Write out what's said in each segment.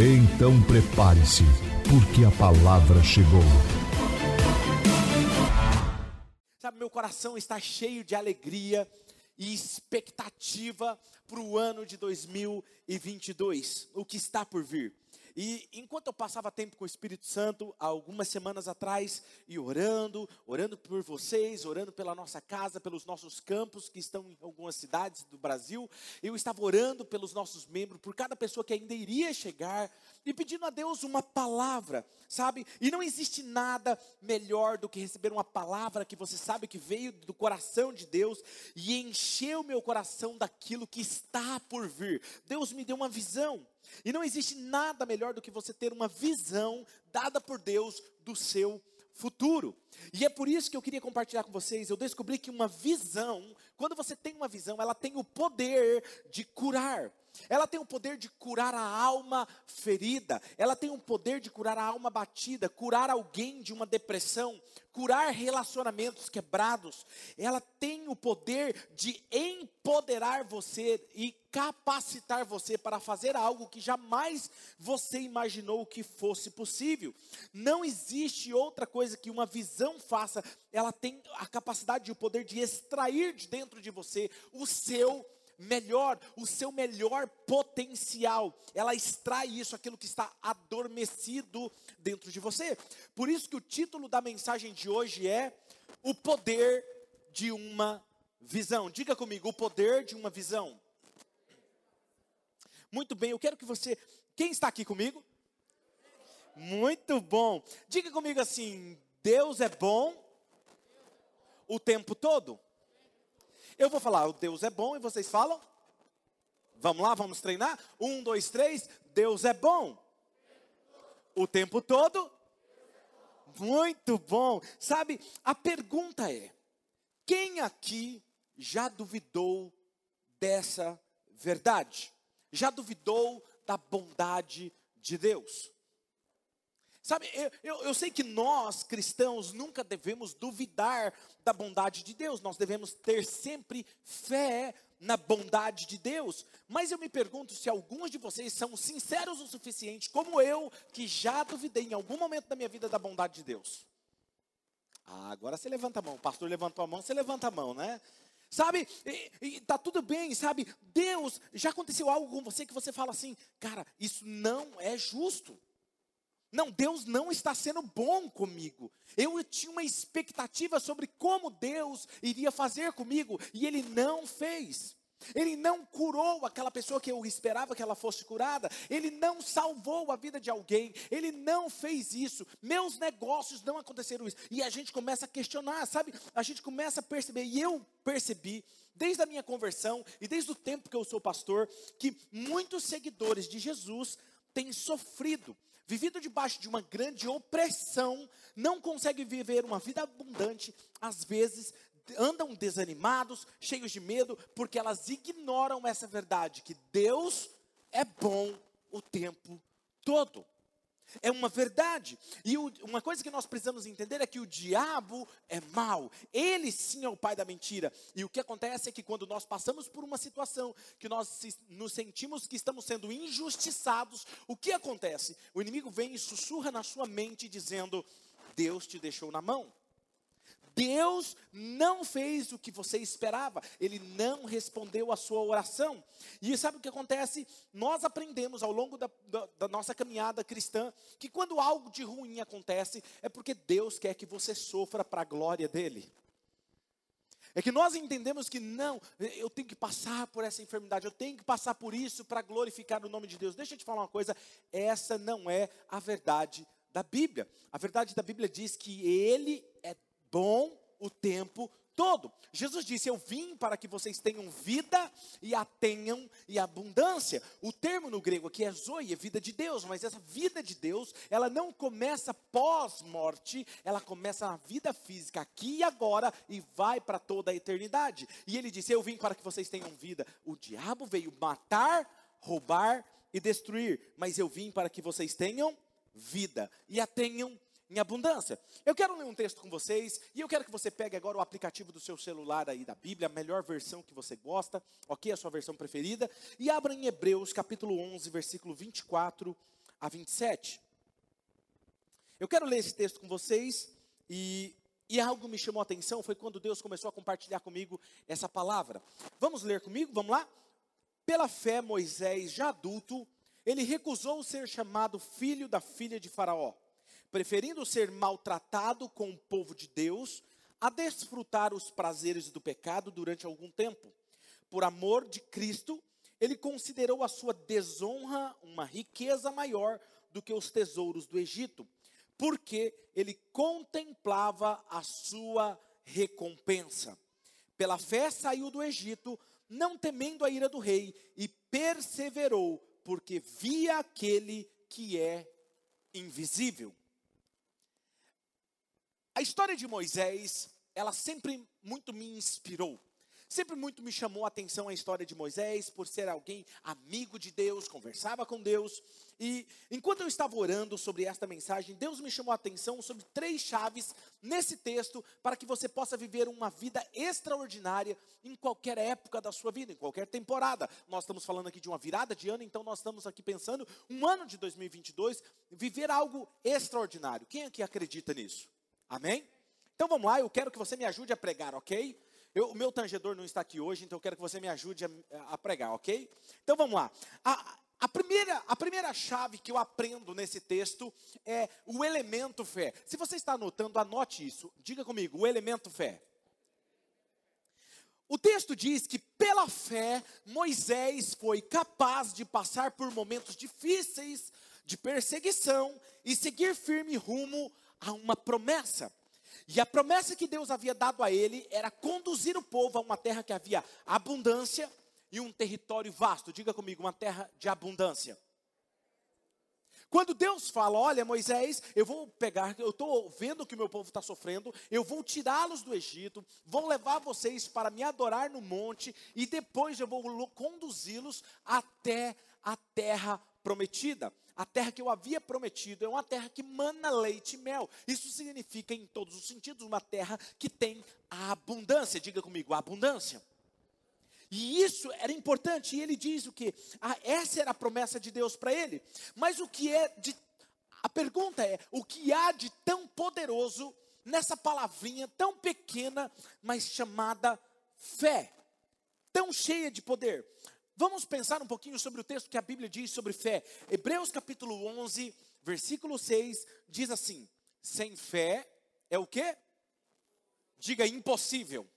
Então prepare-se, porque a palavra chegou. Sabe, meu coração está cheio de alegria e expectativa para o ano de 2022, o que está por vir. E enquanto eu passava tempo com o Espírito Santo, algumas semanas atrás, e orando, orando por vocês, orando pela nossa casa, pelos nossos campos que estão em algumas cidades do Brasil, eu estava orando pelos nossos membros, por cada pessoa que ainda iria chegar, e pedindo a Deus uma palavra, sabe? E não existe nada melhor do que receber uma palavra que você sabe que veio do coração de Deus e encheu meu coração daquilo que está por vir. Deus me deu uma visão. E não existe nada melhor do que você ter uma visão dada por Deus do seu futuro. E é por isso que eu queria compartilhar com vocês. Eu descobri que uma visão, quando você tem uma visão, ela tem o poder de curar. Ela tem o poder de curar a alma ferida, ela tem o poder de curar a alma batida, curar alguém de uma depressão, curar relacionamentos quebrados. Ela tem o poder de empoderar você e capacitar você para fazer algo que jamais você imaginou que fosse possível. Não existe outra coisa que uma visão faça. Ela tem a capacidade e o poder de extrair de dentro de você o seu melhor, o seu melhor potencial. Ela extrai isso, aquilo que está adormecido dentro de você. Por isso que o título da mensagem de hoje é O Poder de uma Visão. Diga comigo, o poder de uma visão. Muito bem, eu quero que você. Quem está aqui comigo? Muito bom. Diga comigo assim: Deus é bom o tempo todo? Eu vou falar, o Deus é bom, e vocês falam? Vamos lá, vamos treinar? Um, dois, três. Deus é bom. O tempo todo? Muito bom. Sabe, a pergunta é: quem aqui já duvidou dessa verdade? Já duvidou da bondade de Deus? Sabe, eu, eu, eu, sei que nós, cristãos, nunca devemos duvidar da bondade de Deus, nós devemos ter sempre fé na bondade de Deus. Mas eu me pergunto se alguns de vocês são sinceros o suficiente, como eu, que já duvidei em algum momento da minha vida da bondade de Deus. Ah, agora você levanta a mão, o pastor levantou a mão, você levanta a mão, né? Sabe, e, e, tá tudo bem, sabe? Deus, já aconteceu algo com você que você fala assim, cara, isso não é justo. Não, Deus não está sendo bom comigo. Eu tinha uma expectativa sobre como Deus iria fazer comigo e Ele não fez. Ele não curou aquela pessoa que eu esperava que ela fosse curada. Ele não salvou a vida de alguém. Ele não fez isso. Meus negócios não aconteceram isso. E a gente começa a questionar, sabe? A gente começa a perceber. E eu percebi, desde a minha conversão e desde o tempo que eu sou pastor, que muitos seguidores de Jesus têm sofrido vivido debaixo de uma grande opressão, não conseguem viver uma vida abundante, às vezes andam desanimados, cheios de medo, porque elas ignoram essa verdade que Deus é bom o tempo todo. É uma verdade. E o, uma coisa que nós precisamos entender é que o diabo é mau. Ele sim é o pai da mentira. E o que acontece é que quando nós passamos por uma situação que nós se, nos sentimos que estamos sendo injustiçados, o que acontece? O inimigo vem e sussurra na sua mente dizendo: Deus te deixou na mão. Deus não fez o que você esperava, Ele não respondeu a sua oração. E sabe o que acontece? Nós aprendemos ao longo da, da, da, nossa caminhada cristã que quando algo de ruim acontece, é porque Deus quer que você sofra para a glória dEle. É que nós entendemos que não, eu tenho que passar por essa enfermidade, eu tenho que passar por isso para glorificar o nome de Deus. Deixa eu te falar uma coisa, essa não é a verdade da Bíblia. A verdade da Bíblia diz que Ele é bom o tempo todo. Jesus disse: Eu vim para que vocês tenham vida e a tenham em abundância. O termo no grego aqui é zoe, é vida de Deus, mas essa vida de Deus, ela não começa pós-morte, ela começa na vida física, aqui e agora, e vai para toda a eternidade. E ele disse: Eu vim para que vocês tenham vida. O diabo veio matar, roubar e destruir, mas eu vim para que vocês tenham vida e a tenham em abundância. Eu quero ler um texto com vocês e eu quero que você pegue agora o aplicativo do seu celular aí da Bíblia, a melhor versão que você gosta, ok? A sua versão preferida, e abra em Hebreus capítulo 11, versículo 24 a 27. Eu quero ler esse texto com vocês e, e algo me chamou a atenção foi quando Deus começou a compartilhar comigo essa palavra. Vamos ler comigo? Vamos lá? Pela fé, Moisés, já adulto, ele recusou ser chamado filho da filha de Faraó preferindo ser maltratado com o povo de Deus a desfrutar os prazeres do pecado durante algum tempo. Por amor de Cristo, ele considerou a sua desonra uma riqueza maior do que os tesouros do Egito, porque ele contemplava a sua recompensa. Pela fé saiu do Egito, não temendo a ira do rei, e perseverou, porque via aquele que é invisível. A história de Moisés, ela sempre muito me inspirou. Sempre muito me chamou a atenção a história de Moisés, por ser alguém amigo de Deus, conversava com Deus. E enquanto eu estava orando sobre esta mensagem, Deus me chamou a atenção sobre três chaves nesse texto para que você possa viver uma vida extraordinária em qualquer época da sua vida, em qualquer temporada. Nós estamos falando aqui de uma virada de ano, então nós estamos aqui pensando um ano de 2022, viver algo extraordinário. Quem aqui acredita nisso? Amém? Então vamos lá, eu quero que você me ajude a pregar, ok? Eu, o meu tangedor não está aqui hoje, então eu quero que você me ajude a, a pregar, ok? Então vamos lá. A, a, primeira, a primeira chave que eu aprendo nesse texto é o elemento fé. Se você está anotando, anote isso. Diga comigo, o elemento fé. O texto diz que pela fé Moisés foi capaz de passar por momentos difíceis, de perseguição e seguir firme rumo a uma promessa. E a promessa que Deus havia dado a ele era conduzir o povo a uma terra que havia abundância e um território vasto. Diga comigo, uma terra de abundância. Quando Deus fala, olha Moisés, eu vou pegar, eu estou vendo que o meu povo está sofrendo, eu vou tirá-los do Egito, vou levar vocês para me adorar no monte, e depois eu vou conduzi-los até a terra prometida. A terra que eu havia prometido é uma terra que mana leite e mel. Isso significa, em todos os sentidos, uma terra que tem a abundância. Diga comigo, a abundância. E isso era importante. E ele diz o que? Ah, essa era a promessa de Deus para ele. Mas o que é de. A pergunta é: o que há de tão poderoso nessa palavrinha tão pequena, mas chamada fé? Tão cheia de poder. Vamos pensar um pouquinho sobre o texto que a Bíblia diz sobre fé. Hebreus capítulo 11, versículo 6 diz assim: Sem fé é o quê? Diga impossível.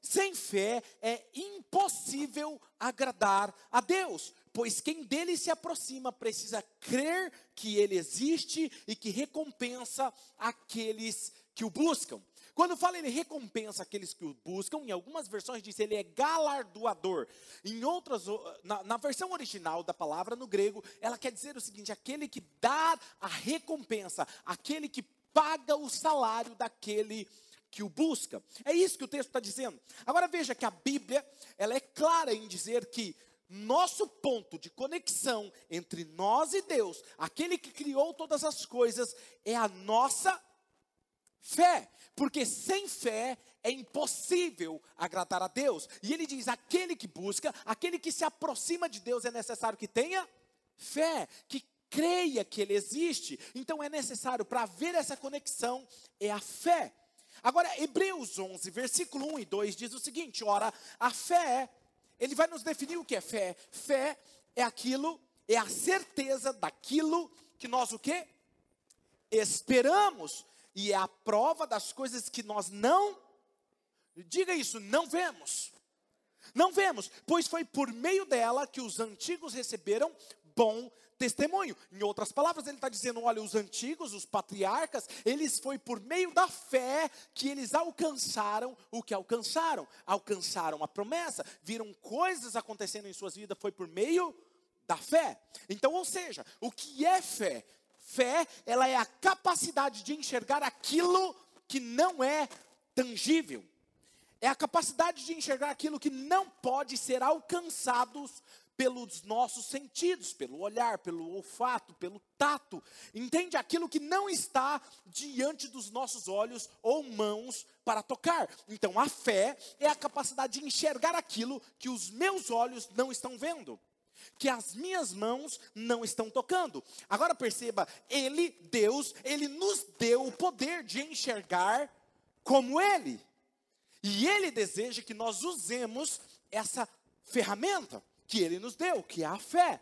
Sem fé é impossível agradar a Deus, pois quem dele se aproxima precisa crer que ele existe e que recompensa aqueles que o buscam. Quando fala ele recompensa aqueles que o buscam, em algumas versões diz ele é galardoador. Em outras, na, na, versão original da palavra no grego, ela quer dizer o seguinte: aquele que dá a recompensa, aquele que paga o salário daquele que o busca. É isso que o texto está dizendo. Agora veja que a Bíblia, ela é clara em dizer que nosso ponto de conexão entre nós e Deus, aquele que criou todas as coisas, é a nossa fé, porque sem fé é impossível agradar a Deus. E ele diz: aquele que busca, aquele que se aproxima de Deus, é necessário que tenha fé, que creia que Ele existe. Então é necessário, para ver essa conexão, é a fé. Agora, Hebreus 11, versículo 1 e 2 diz o seguinte: ora, a fé, ele vai nos definir o que é fé. Fé é aquilo, é a certeza daquilo que nós o quê? Esperamos e é a prova das coisas que nós não, diga isso, não vemos. Não vemos, pois foi por meio dela que os antigos receberam bom testemunho. Em outras palavras, ele está dizendo: olha, os antigos, os patriarcas, eles foi por meio da fé que eles alcançaram o que alcançaram. Alcançaram a promessa, viram coisas acontecendo em suas vidas, foi por meio da fé. Então, ou seja, o que é fé? Fé, ela é a capacidade de enxergar aquilo que não é tangível. É a capacidade de enxergar aquilo que não pode ser alcançado pelos nossos sentidos, pelo olhar, pelo olfato, pelo tato. Entende? Aquilo que não está diante dos nossos olhos ou mãos para tocar. Então, a fé é a capacidade de enxergar aquilo que os meus olhos não estão vendo. Que as minhas mãos não estão tocando. Agora perceba, Ele, Deus, Ele nos deu o poder de enxergar como Ele. E Ele deseja que nós usemos essa ferramenta que ele nos deu, que é a fé.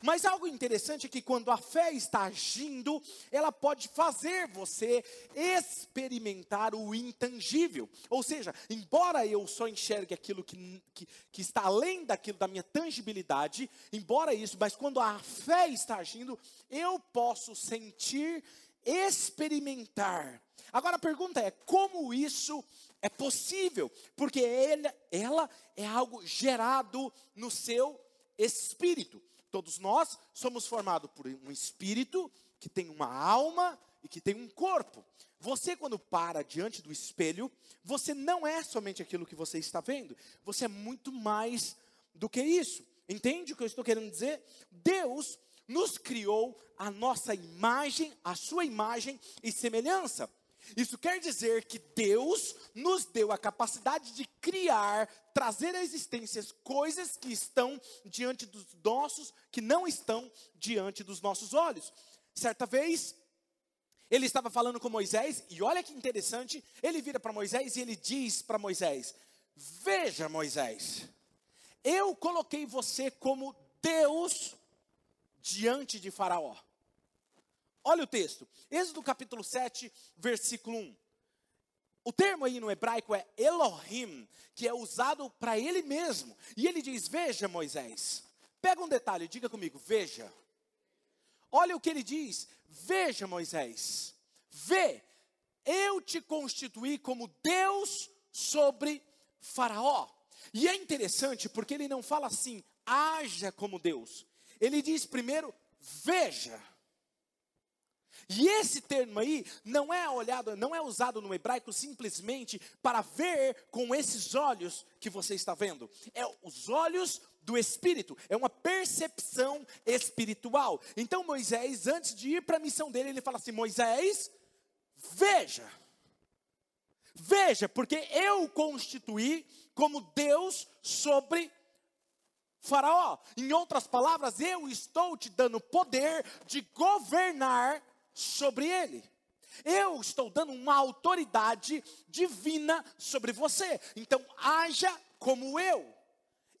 Mas algo interessante é que quando a fé está agindo, ela pode fazer você experimentar o intangível. Ou seja, embora eu só enxergue aquilo que, que, que, está além daquilo da minha tangibilidade, embora isso, mas quando a fé está agindo, eu posso sentir, experimentar. Agora a pergunta é: como isso é possível, porque ele, ela é algo gerado no seu espírito. Todos nós somos formados por um espírito que tem uma alma e que tem um corpo. Você, quando para diante do espelho, você não é somente aquilo que você está vendo, você é muito mais do que isso. Entende o que eu estou querendo dizer? Deus nos criou a nossa imagem, a sua imagem e semelhança. Isso quer dizer que Deus nos deu a capacidade de criar, trazer à existência coisas que estão diante dos nossos, que não estão diante dos nossos olhos. Certa vez, ele estava falando com Moisés, e olha que interessante, ele vira para Moisés e ele diz para Moisés: Veja, Moisés, eu coloquei você como Deus diante de Faraó. Olha o texto. Êxodo capítulo 7, versículo 1. O termo aí no hebraico é Elohim, que é usado para ele mesmo. E ele diz: Veja, Moisés. Pega um detalhe, diga comigo: Veja. Olha o que ele diz: Veja, Moisés. Vê, eu te constituí como Deus sobre Faraó. E é interessante porque ele não fala assim, haja como Deus. Ele diz primeiro, veja. E esse termo aí não é olhado, não é usado no hebraico simplesmente para ver com esses olhos que você está vendo. É os olhos do espírito, é uma percepção espiritual. Então Moisés, antes de ir para a missão dele, ele fala assim: Moisés, veja. Veja, porque eu constituí como Deus sobre Faraó. Em outras palavras, eu estou te dando poder de governar sobre ele. Eu estou dando uma autoridade divina sobre você. Então, haja como eu.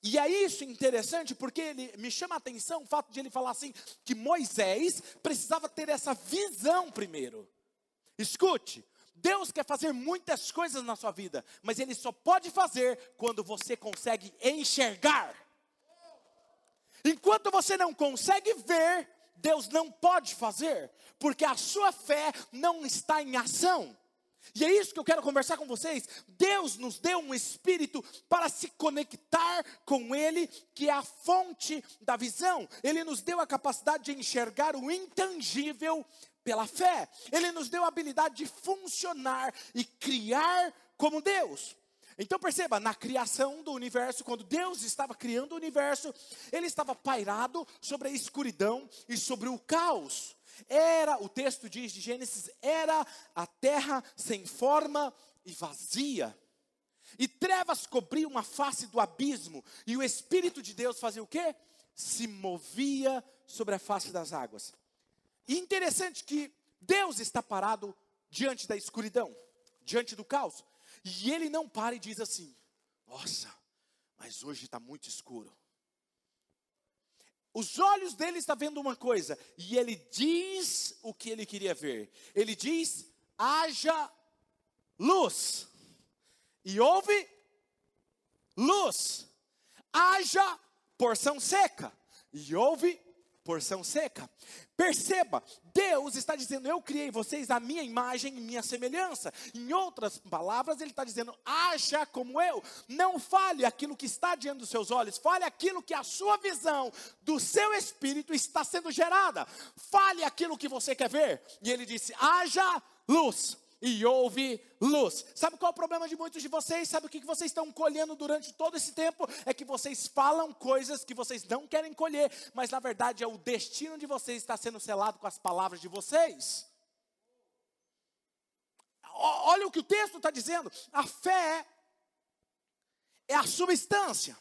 E é isso interessante porque ele me chama a atenção o fato de ele falar assim que Moisés precisava ter essa visão primeiro. Escute, Deus quer fazer muitas coisas na sua vida, mas ele só pode fazer quando você consegue enxergar. Enquanto você não consegue ver, Deus não pode fazer, porque a sua fé não está em ação. E é isso que eu quero conversar com vocês. Deus nos deu um espírito para se conectar com Ele, que é a fonte da visão. Ele nos deu a capacidade de enxergar o intangível pela fé. Ele nos deu a habilidade de funcionar e criar como Deus. Então perceba, na criação do universo, quando Deus estava criando o universo, ele estava pairado sobre a escuridão e sobre o caos. Era, o texto diz de Gênesis, era a terra sem forma e vazia. E trevas cobriam a face do abismo, e o Espírito de Deus fazia o quê? Se movia sobre a face das águas. E interessante que Deus está parado diante da escuridão, diante do caos. E ele não para e diz assim: Nossa, mas hoje está muito escuro. Os olhos dele estão vendo uma coisa, e ele diz o que ele queria ver. Ele diz: haja luz. E houve luz. Haja porção seca. E houve porção seca. Perceba, Deus está dizendo: Eu criei vocês à minha imagem e minha semelhança. Em outras palavras, Ele está dizendo: Haja como eu. Não fale aquilo que está diante dos seus olhos, fale aquilo que a sua visão do seu espírito está sendo gerada. Fale aquilo que você quer ver. E Ele disse: Haja luz e houve luz. Sabe qual é o problema de muitos de vocês? Sabe o que vocês estão colhendo durante todo esse tempo? É que vocês falam coisas que vocês não querem colher, mas na verdade é o destino de vocês está sendo selado com as palavras de vocês. Olha o que o texto está dizendo. A fé é a substância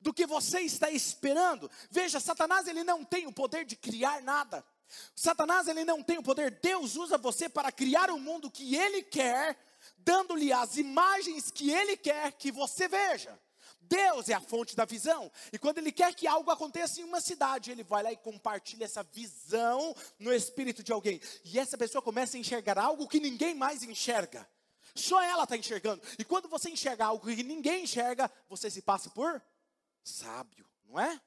do que você está esperando. Veja, Satanás ele não tem o poder de criar nada. Satanás ele não tem o poder. Deus usa você para criar o mundo que ele quer, dando-lhe as imagens que ele quer que você veja. Deus é a fonte da visão. E quando ele quer que algo aconteça em uma cidade, ele vai lá e compartilha essa visão no espírito de alguém. E essa pessoa começa a enxergar algo que ninguém mais enxerga. Só ela está enxergando. E quando você enxerga algo que ninguém enxerga, você se passa por sábio, não é?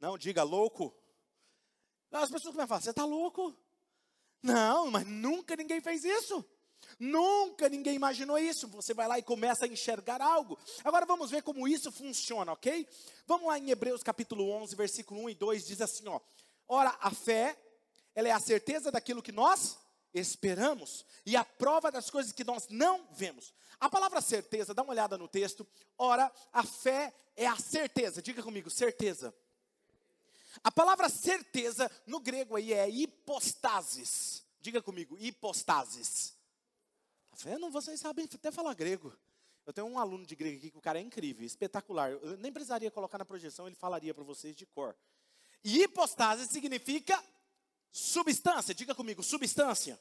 Não diga louco. As pessoas começam a falar: você está louco? Não, mas nunca ninguém fez isso. Nunca ninguém imaginou isso. Você vai lá e começa a enxergar algo. Agora vamos ver como isso funciona, ok? Vamos lá em Hebreus capítulo 11, versículo 1 e 2, diz assim: ó. Ora, a fé, ela é a certeza daquilo que nós esperamos e a prova das coisas que nós não vemos. A palavra certeza, dá uma olhada no texto. Ora, a fé é a certeza. Diga comigo, certeza. A palavra certeza no grego aí é hipostasis. Diga comigo, hipostasis. Tá vendo? Vocês sabem até falar grego. Eu tenho um aluno de grego aqui que o cara é incrível, espetacular. Eu nem precisaria colocar na projeção, ele falaria para vocês de cor. E hipostasis significa substância. Diga comigo, substância.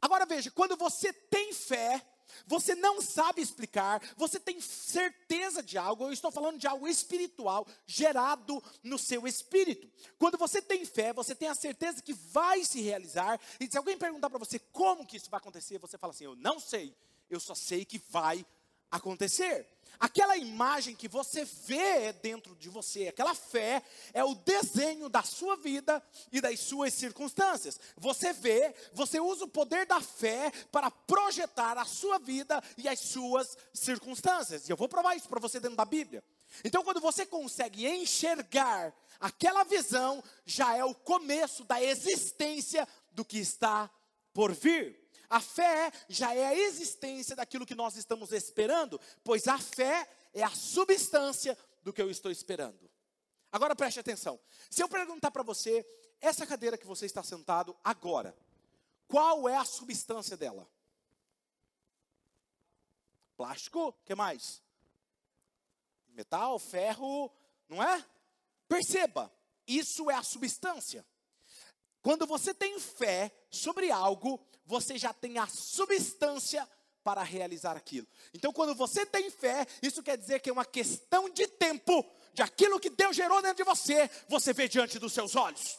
Agora veja, quando você tem fé, você não sabe explicar, você tem certeza de algo, eu estou falando de algo espiritual gerado no seu espírito. Quando você tem fé, você tem a certeza que vai se realizar, e se alguém perguntar para você como que isso vai acontecer, você fala assim: Eu não sei, eu só sei que vai acontecer. Aquela imagem que você vê dentro de você, aquela fé, é o desenho da sua vida e das suas circunstâncias. Você vê, você usa o poder da fé para projetar a sua vida e as suas circunstâncias. E eu vou provar isso para você dentro da Bíblia. Então, quando você consegue enxergar aquela visão, já é o começo da existência do que está por vir. A fé já é a existência daquilo que nós estamos esperando, pois a fé é a substância do que eu estou esperando. Agora preste atenção. Se eu perguntar para você, essa cadeira que você está sentado agora, qual é a substância dela? Plástico? que mais? Metal, ferro, não é? Perceba, isso é a substância. Quando você tem fé sobre algo, você já tem a substância para realizar aquilo. Então, quando você tem fé, isso quer dizer que é uma questão de tempo, de aquilo que Deus gerou dentro de você, você vê diante dos seus olhos.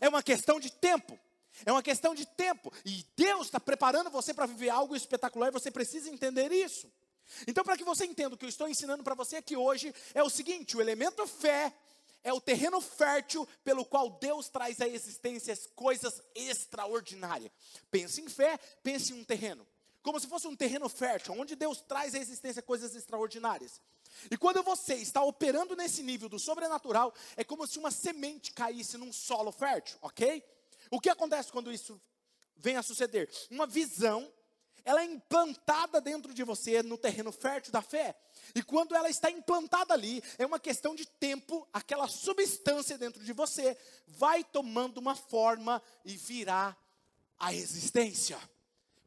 É uma questão de tempo. É uma questão de tempo. E Deus está preparando você para viver algo espetacular e você precisa entender isso. Então, para que você entenda o que eu estou ensinando para você aqui hoje, é o seguinte: o elemento fé é o terreno fértil pelo qual Deus traz à existência coisas extraordinárias. Pense em fé, pense em um terreno. Como se fosse um terreno fértil, onde Deus traz à existência coisas extraordinárias. E quando você está operando nesse nível do sobrenatural, é como se uma semente caísse num solo fértil, ok? O que acontece quando isso vem a suceder? Uma visão ela é implantada dentro de você no terreno fértil da fé. E quando ela está implantada ali, é uma questão de tempo, aquela substância dentro de você vai tomando uma forma e virá a existência.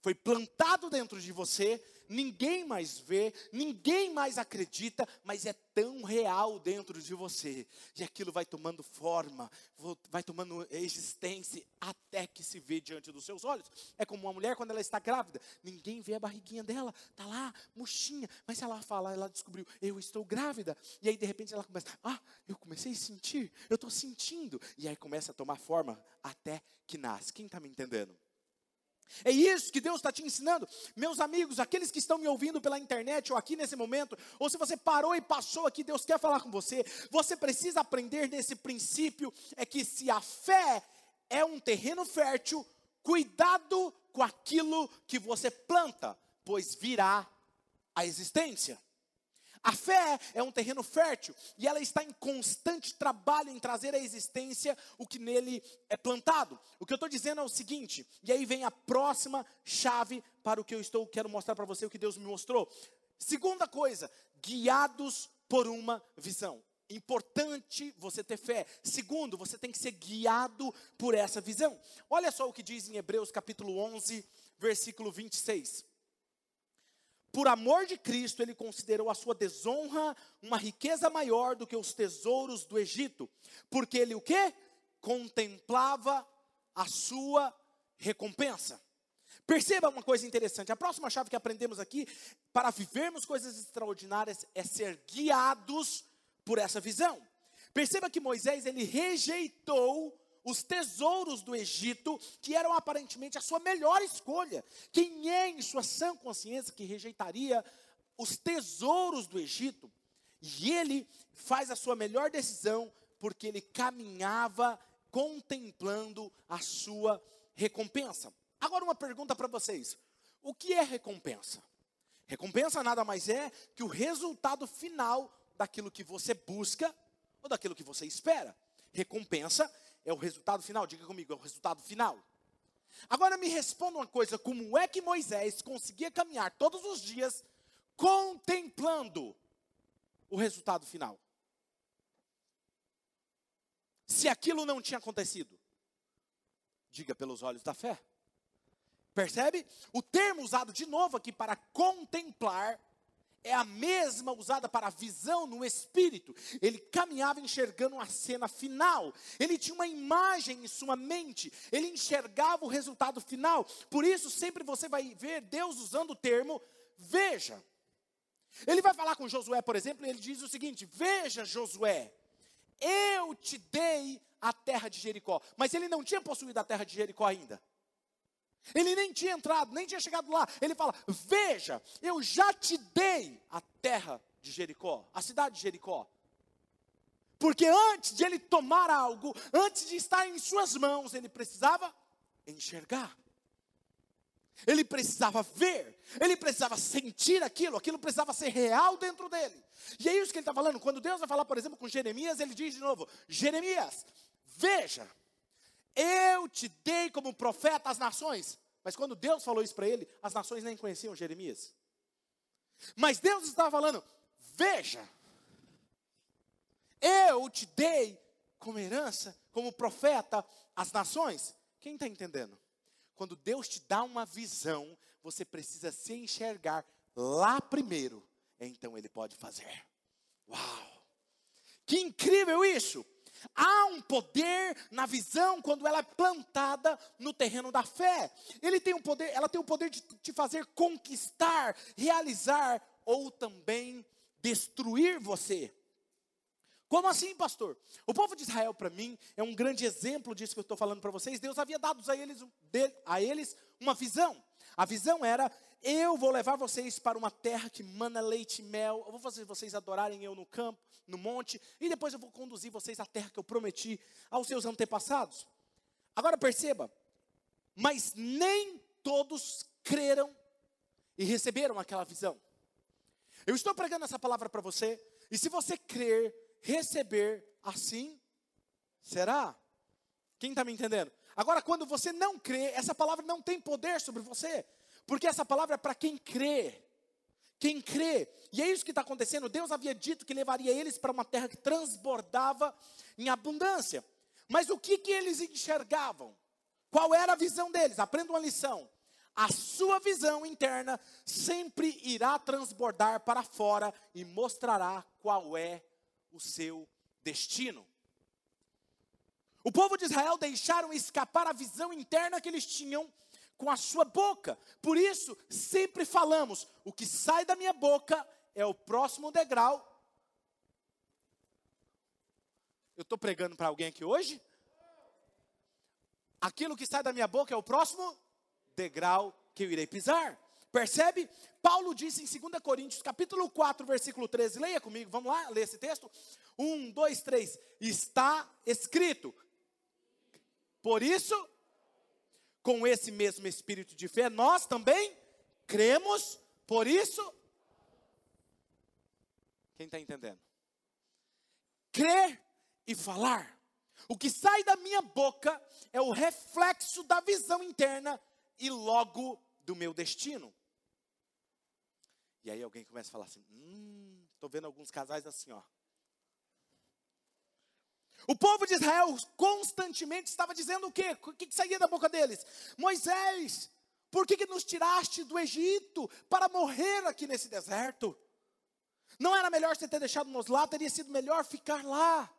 Foi plantado dentro de você, ninguém mais vê, ninguém mais acredita, mas é tão real dentro de você. E aquilo vai tomando forma, vai tomando existência até que se vê diante dos seus olhos. É como uma mulher quando ela está grávida, ninguém vê a barriguinha dela, tá lá, murchinha, mas ela fala, ela descobriu, eu estou grávida. E aí de repente ela começa, ah, eu comecei a sentir, eu estou sentindo. E aí começa a tomar forma até que nasce. Quem está me entendendo? É isso que Deus está te ensinando. Meus amigos, aqueles que estão me ouvindo pela internet ou aqui nesse momento, ou se você parou e passou aqui, Deus quer falar com você. Você precisa aprender desse princípio: é que se a fé é um terreno fértil, cuidado com aquilo que você planta, pois virá a existência. A fé é um terreno fértil e ela está em constante trabalho em trazer à existência o que nele é plantado. O que eu estou dizendo é o seguinte, e aí vem a próxima chave para o que eu estou quero mostrar para você o que Deus me mostrou. Segunda coisa, guiados por uma visão. Importante você ter fé. Segundo, você tem que ser guiado por essa visão. Olha só o que diz em Hebreus capítulo 11, versículo 26 por amor de Cristo, ele considerou a sua desonra uma riqueza maior do que os tesouros do Egito, porque ele o quê? Contemplava a sua recompensa. Perceba uma coisa interessante, a próxima chave que aprendemos aqui, para vivermos coisas extraordinárias, é ser guiados por essa visão. Perceba que Moisés, ele rejeitou os tesouros do Egito, que eram aparentemente a sua melhor escolha. Quem é em sua sã consciência que rejeitaria os tesouros do Egito? E ele faz a sua melhor decisão porque ele caminhava contemplando a sua recompensa. Agora uma pergunta para vocês: o que é recompensa? Recompensa nada mais é que o resultado final daquilo que você busca ou daquilo que você espera. Recompensa é o resultado final. Diga comigo, é o resultado final. Agora me responda uma coisa: como é que Moisés conseguia caminhar todos os dias contemplando o resultado final? Se aquilo não tinha acontecido, diga pelos olhos da fé. Percebe? O termo usado de novo aqui para contemplar é a mesma usada para a visão no espírito. Ele caminhava enxergando a cena final. Ele tinha uma imagem em sua mente. Ele enxergava o resultado final. Por isso, sempre você vai ver Deus usando o termo veja. Ele vai falar com Josué, por exemplo, e ele diz o seguinte: Veja, Josué, eu te dei a terra de Jericó. Mas ele não tinha possuído a terra de Jericó ainda. Ele nem tinha entrado, nem tinha chegado lá. Ele fala: Veja, eu já te dei a terra de Jericó, a cidade de Jericó. Porque antes de ele tomar algo, antes de estar em suas mãos, ele precisava enxergar. Ele precisava ver, ele precisava sentir aquilo, aquilo precisava ser real dentro dele. E é isso que ele está falando. Quando Deus vai falar, por exemplo, com Jeremias, ele diz de novo: Jeremias, veja, eu te dei como profeta às nações. Mas quando Deus falou isso para ele, as nações nem conheciam Jeremias. Mas Deus estava falando: veja, eu te dei como herança, como profeta às nações. Quem está entendendo? Quando Deus te dá uma visão, você precisa se enxergar lá primeiro, então Ele pode fazer. Uau! Que incrível isso! Há um poder na visão quando ela é plantada no terreno da fé. Ele tem um poder, ela tem o poder de te fazer conquistar, realizar ou também destruir você. Como assim, pastor? O povo de Israel, para mim, é um grande exemplo disso que eu estou falando para vocês. Deus havia dado a eles, a eles uma visão. A visão era: eu vou levar vocês para uma terra que mana leite e mel. Eu vou fazer vocês adorarem eu no campo no monte, e depois eu vou conduzir vocês à terra que eu prometi aos seus antepassados. Agora perceba, mas nem todos creram e receberam aquela visão. Eu estou pregando essa palavra para você, e se você crer, receber, assim será. Quem está me entendendo? Agora, quando você não crê, essa palavra não tem poder sobre você, porque essa palavra é para quem crê. Quem crê, e é isso que está acontecendo, Deus havia dito que levaria eles para uma terra que transbordava em abundância. Mas o que, que eles enxergavam? Qual era a visão deles? Aprenda uma lição. A sua visão interna sempre irá transbordar para fora e mostrará qual é o seu destino. O povo de Israel deixaram escapar a visão interna que eles tinham com a sua boca. Por isso, sempre falamos: o que sai da minha boca é o próximo degrau. Eu estou pregando para alguém aqui hoje? Aquilo que sai da minha boca é o próximo degrau que eu irei pisar. Percebe? Paulo disse em 2 Coríntios, capítulo 4, versículo 13. Leia comigo, vamos lá, ler esse texto. Um, dois, três. Está escrito. Por isso, com esse mesmo espírito de fé, nós também cremos, por isso. Quem está entendendo? Crer e falar. O que sai da minha boca é o reflexo da visão interna e logo do meu destino. E aí alguém começa a falar assim: hum, estou vendo alguns casais assim, ó. O povo de Israel constantemente estava dizendo o quê? O que, que saía da boca deles? Moisés, por que, que nos tiraste do Egito para morrer aqui nesse deserto? Não era melhor você ter deixado-nos lá, teria sido melhor ficar lá.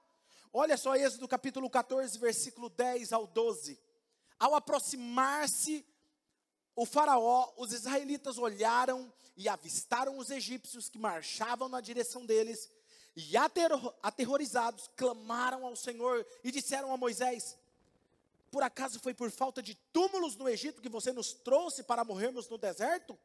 Olha só Êxodo capítulo 14, versículo 10 ao 12. Ao aproximar-se o faraó, os israelitas olharam e avistaram os egípcios que marchavam na direção deles, e aterrorizados clamaram ao Senhor e disseram a Moisés: Por acaso foi por falta de túmulos no Egito que você nos trouxe para morrermos no deserto?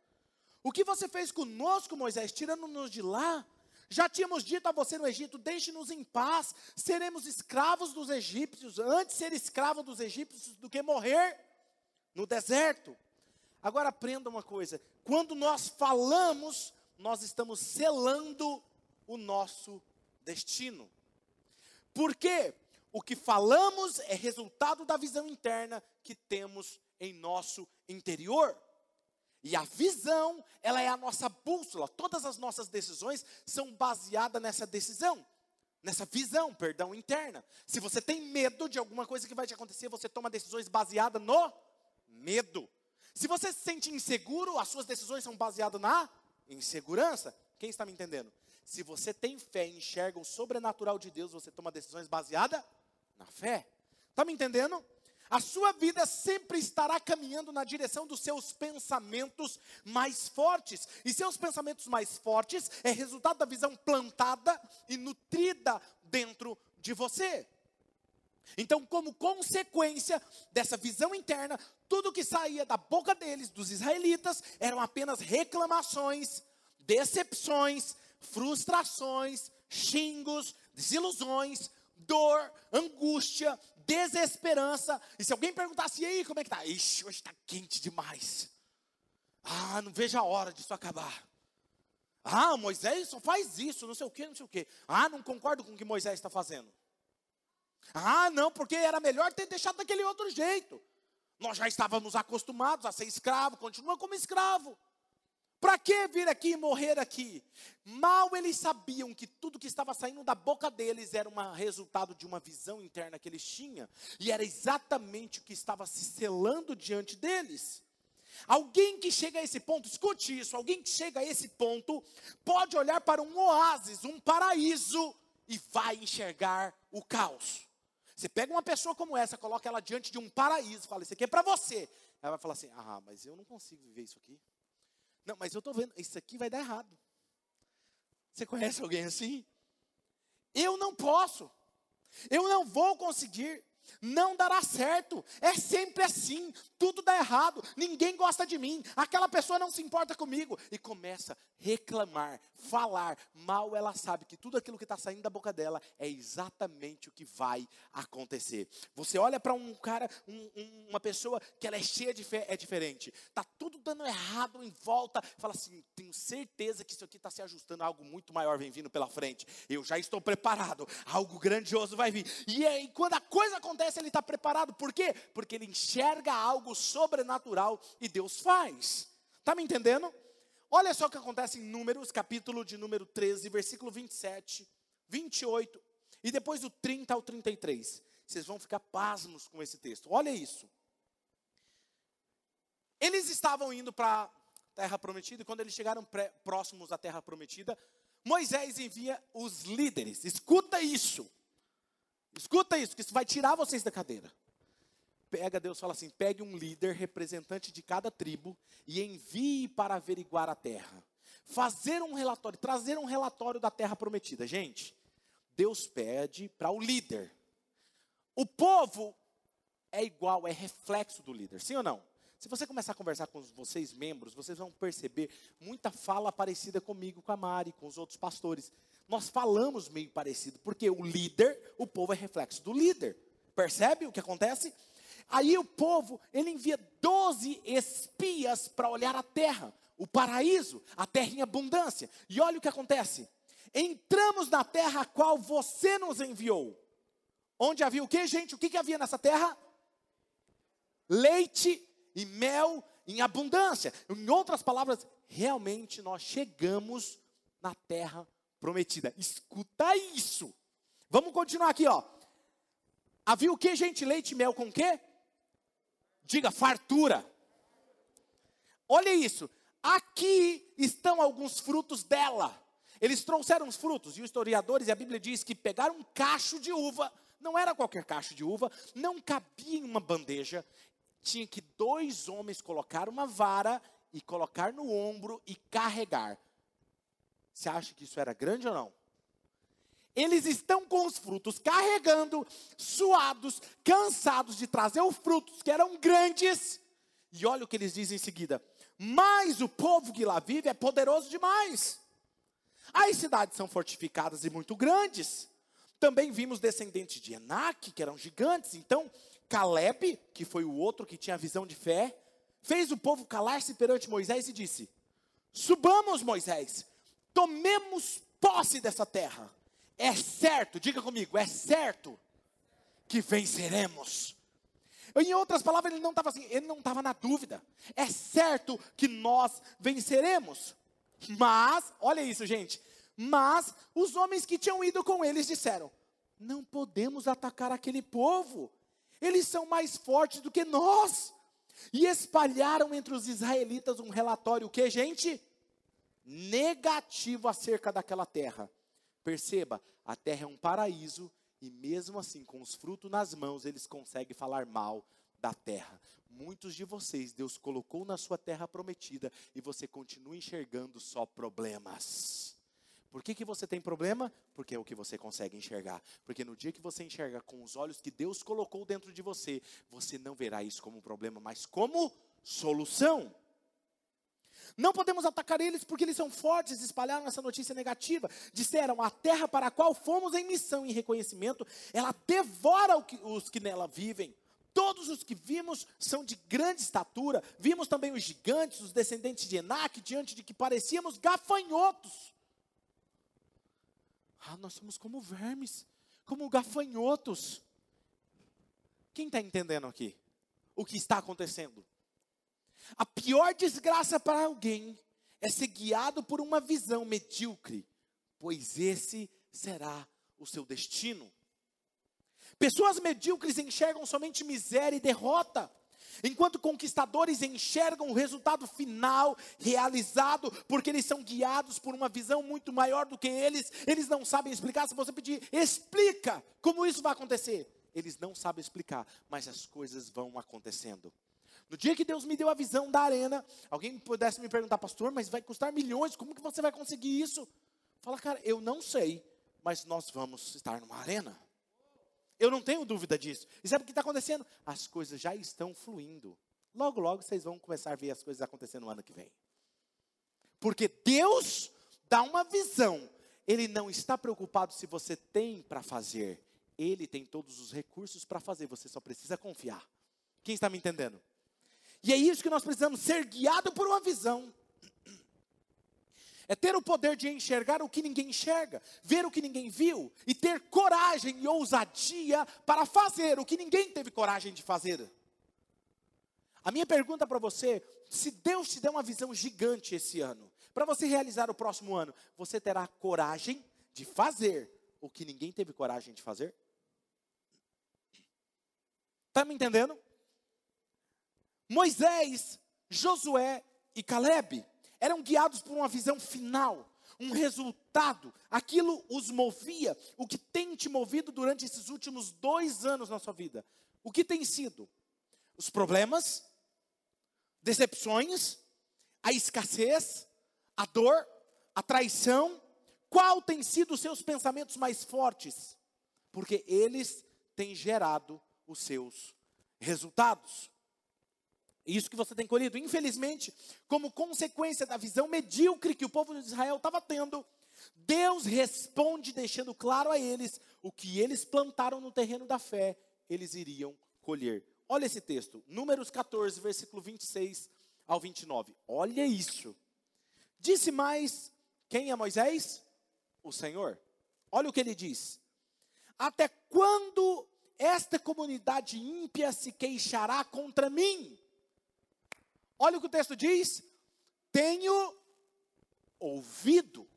O que você fez conosco, Moisés, tirando-nos de lá? Já tínhamos dito a você no Egito: deixe-nos em paz, seremos escravos dos egípcios, antes ser escravo dos egípcios do que morrer no deserto. Agora aprenda uma coisa: quando nós falamos, nós estamos selando o nosso destino. Por quê? O que falamos é resultado da visão interna que temos em nosso interior. E a visão, ela é a nossa bússola. Todas as nossas decisões são baseadas nessa decisão, nessa visão, perdão, interna. Se você tem medo de alguma coisa que vai te acontecer, você toma decisões baseadas no medo. Se você se sente inseguro, as suas decisões são baseadas na insegurança. Quem está me entendendo? Se você tem fé e enxerga o sobrenatural de Deus, você toma decisões baseadas na fé. Está me entendendo? A sua vida sempre estará caminhando na direção dos seus pensamentos mais fortes. E seus pensamentos mais fortes é resultado da visão plantada e nutrida dentro de você. Então, como consequência dessa visão interna, tudo que saía da boca deles, dos israelitas, eram apenas reclamações, decepções, frustrações, xingos, desilusões, dor, angústia, desesperança. E se alguém perguntasse, e aí, como é que tá? Ixi, hoje está quente demais. Ah, não vejo a hora disso acabar. Ah, Moisés só faz isso, não sei o que, não sei o que. Ah, não concordo com o que Moisés está fazendo. Ah, não, porque era melhor ter deixado daquele outro jeito. Nós já estávamos acostumados a ser escravo, continua como escravo. Para que vir aqui e morrer aqui? Mal eles sabiam que tudo que estava saindo da boca deles era um resultado de uma visão interna que eles tinham, e era exatamente o que estava se selando diante deles. Alguém que chega a esse ponto, escute isso, alguém que chega a esse ponto, pode olhar para um oásis, um paraíso, e vai enxergar o caos. Você pega uma pessoa como essa, coloca ela diante de um paraíso, fala, isso aqui é para você. Ela vai falar assim, ah, mas eu não consigo viver isso aqui. Não, mas eu estou vendo, isso aqui vai dar errado. Você conhece alguém assim? Eu não posso. Eu não vou conseguir não dará certo. É sempre assim. Tudo dá errado. Ninguém gosta de mim. Aquela pessoa não se importa comigo. E começa a reclamar, falar. Mal ela sabe que tudo aquilo que está saindo da boca dela é exatamente o que vai acontecer. Você olha para um cara, um, um, uma pessoa que ela é cheia de fé, é diferente. Está tudo dando errado em volta. Fala assim: tenho certeza que isso aqui está se ajustando. Algo muito maior vem vindo pela frente. Eu já estou preparado. Algo grandioso vai vir. E aí, quando a coisa acontece, ele está preparado. Por quê? Porque ele enxerga algo sobrenatural e Deus faz. Está me entendendo? Olha só o que acontece em Números, capítulo de número 13, versículo 27, 28 e depois do 30 ao 33. Vocês vão ficar pasmos com esse texto. Olha isso. Eles estavam indo para a terra prometida e quando eles chegaram pré, próximos à terra prometida, Moisés envia os líderes. Escuta isso. Escuta isso, que isso vai tirar vocês da cadeira. Pega, Deus fala assim: pegue um líder, representante de cada tribo, e envie para averiguar a terra. Fazer um relatório, trazer um relatório da terra prometida. Gente, Deus pede para o líder. O povo é igual, é reflexo do líder, sim ou não? Se você começar a conversar com vocês, membros, vocês vão perceber muita fala parecida comigo, com a Mari, com os outros pastores. Nós falamos meio parecido, porque o líder, o povo é reflexo do líder. Percebe o que acontece? Aí o povo, ele envia 12 espias para olhar a terra, o paraíso, a terra em abundância. E olha o que acontece. Entramos na terra a qual você nos enviou. Onde havia o que, gente? O que, que havia nessa terra? Leite e mel em abundância. Em outras palavras, realmente nós chegamos na terra prometida. Escuta isso. Vamos continuar aqui, ó. Havia o que, gente? Leite e mel com quê? Diga, fartura. Olha isso. Aqui estão alguns frutos dela. Eles trouxeram os frutos, e os historiadores e a Bíblia diz que pegaram um cacho de uva, não era qualquer cacho de uva, não cabia em uma bandeja, tinha que dois homens colocar uma vara e colocar no ombro e carregar. Você acha que isso era grande ou não? Eles estão com os frutos carregando, suados, cansados de trazer os frutos que eram grandes. E olha o que eles dizem em seguida: Mas o povo que lá vive é poderoso demais. As cidades são fortificadas e muito grandes. Também vimos descendentes de Enac, que eram gigantes. Então, Caleb, que foi o outro que tinha a visão de fé, fez o povo calar-se perante Moisés e disse: Subamos, Moisés, tomemos posse dessa terra. É certo, diga comigo, é certo que venceremos. Em outras palavras, ele não estava assim, ele não estava na dúvida. É certo que nós venceremos. Mas, olha isso, gente. Mas os homens que tinham ido com eles disseram: Não podemos atacar aquele povo. Eles são mais fortes do que nós. E espalharam entre os israelitas um relatório que, gente, negativo acerca daquela terra. Perceba, a terra é um paraíso e mesmo assim, com os frutos nas mãos, eles conseguem falar mal da terra. Muitos de vocês, Deus colocou na sua terra prometida e você continua enxergando só problemas. Por que, que você tem problema? Porque é o que você consegue enxergar. Porque no dia que você enxerga com os olhos que Deus colocou dentro de você, você não verá isso como um problema, mas como solução. Não podemos atacar eles porque eles são fortes, espalharam essa notícia negativa. Disseram: a terra para a qual fomos em missão e reconhecimento, ela devora os que nela vivem. Todos os que vimos são de grande estatura. Vimos também os gigantes, os descendentes de Enac, diante de que parecíamos gafanhotos. Ah, nós somos como vermes, como gafanhotos. Quem está entendendo aqui? O que está acontecendo? A pior desgraça para alguém é ser guiado por uma visão medíocre, pois esse será o seu destino. Pessoas medíocres enxergam somente miséria e derrota, enquanto conquistadores enxergam o resultado final realizado, porque eles são guiados por uma visão muito maior do que eles. Eles não sabem explicar. Se você pedir, explica como isso vai acontecer. Eles não sabem explicar, mas as coisas vão acontecendo. No dia que Deus me deu a visão da arena, alguém pudesse me perguntar, pastor, mas vai custar milhões, como que você vai conseguir isso? Fala, cara, eu não sei, mas nós vamos estar numa arena. Eu não tenho dúvida disso. E sabe o que está acontecendo? As coisas já estão fluindo. Logo, logo vocês vão começar a ver as coisas acontecendo no ano que vem. Porque Deus dá uma visão. Ele não está preocupado se você tem para fazer. Ele tem todos os recursos para fazer. Você só precisa confiar. Quem está me entendendo? E é isso que nós precisamos ser guiado por uma visão. É ter o poder de enxergar o que ninguém enxerga, ver o que ninguém viu e ter coragem e ousadia para fazer o que ninguém teve coragem de fazer. A minha pergunta para você: se Deus te der uma visão gigante esse ano, para você realizar o próximo ano, você terá coragem de fazer o que ninguém teve coragem de fazer? Está me entendendo? Moisés, Josué e Caleb eram guiados por uma visão final, um resultado. Aquilo os movia. O que tem te movido durante esses últimos dois anos na sua vida? O que tem sido? Os problemas, decepções, a escassez, a dor, a traição. Qual tem sido os seus pensamentos mais fortes? Porque eles têm gerado os seus resultados. Isso que você tem colhido. Infelizmente, como consequência da visão medíocre que o povo de Israel estava tendo, Deus responde deixando claro a eles o que eles plantaram no terreno da fé, eles iriam colher. Olha esse texto, Números 14, versículo 26 ao 29. Olha isso. Disse mais quem é Moisés? O Senhor. Olha o que ele diz. Até quando esta comunidade ímpia se queixará contra mim? Olha o que o texto diz. Tenho ouvido.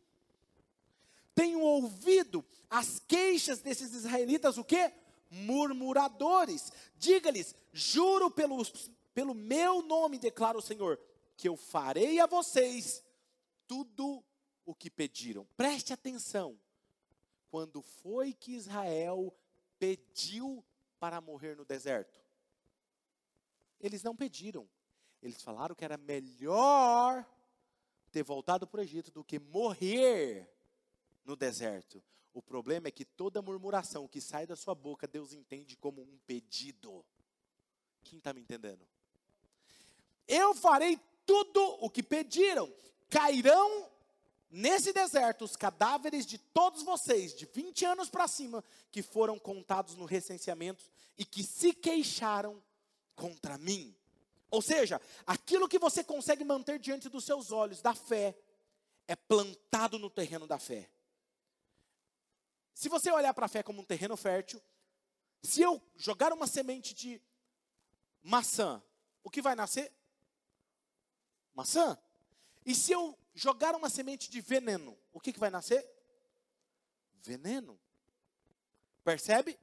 Tenho ouvido as queixas desses israelitas, o quê? Murmuradores. Diga-lhes: juro pelos, pelo meu nome, declara o Senhor, que eu farei a vocês tudo o que pediram. Preste atenção. Quando foi que Israel pediu para morrer no deserto? Eles não pediram. Eles falaram que era melhor ter voltado para o Egito do que morrer no deserto. O problema é que toda murmuração que sai da sua boca, Deus entende como um pedido. Quem está me entendendo? Eu farei tudo o que pediram. Cairão nesse deserto os cadáveres de todos vocês, de 20 anos para cima, que foram contados no recenseamento e que se queixaram contra mim. Ou seja, aquilo que você consegue manter diante dos seus olhos da fé é plantado no terreno da fé. Se você olhar para a fé como um terreno fértil, se eu jogar uma semente de maçã, o que vai nascer? Maçã. E se eu jogar uma semente de veneno, o que, que vai nascer? Veneno. Percebe?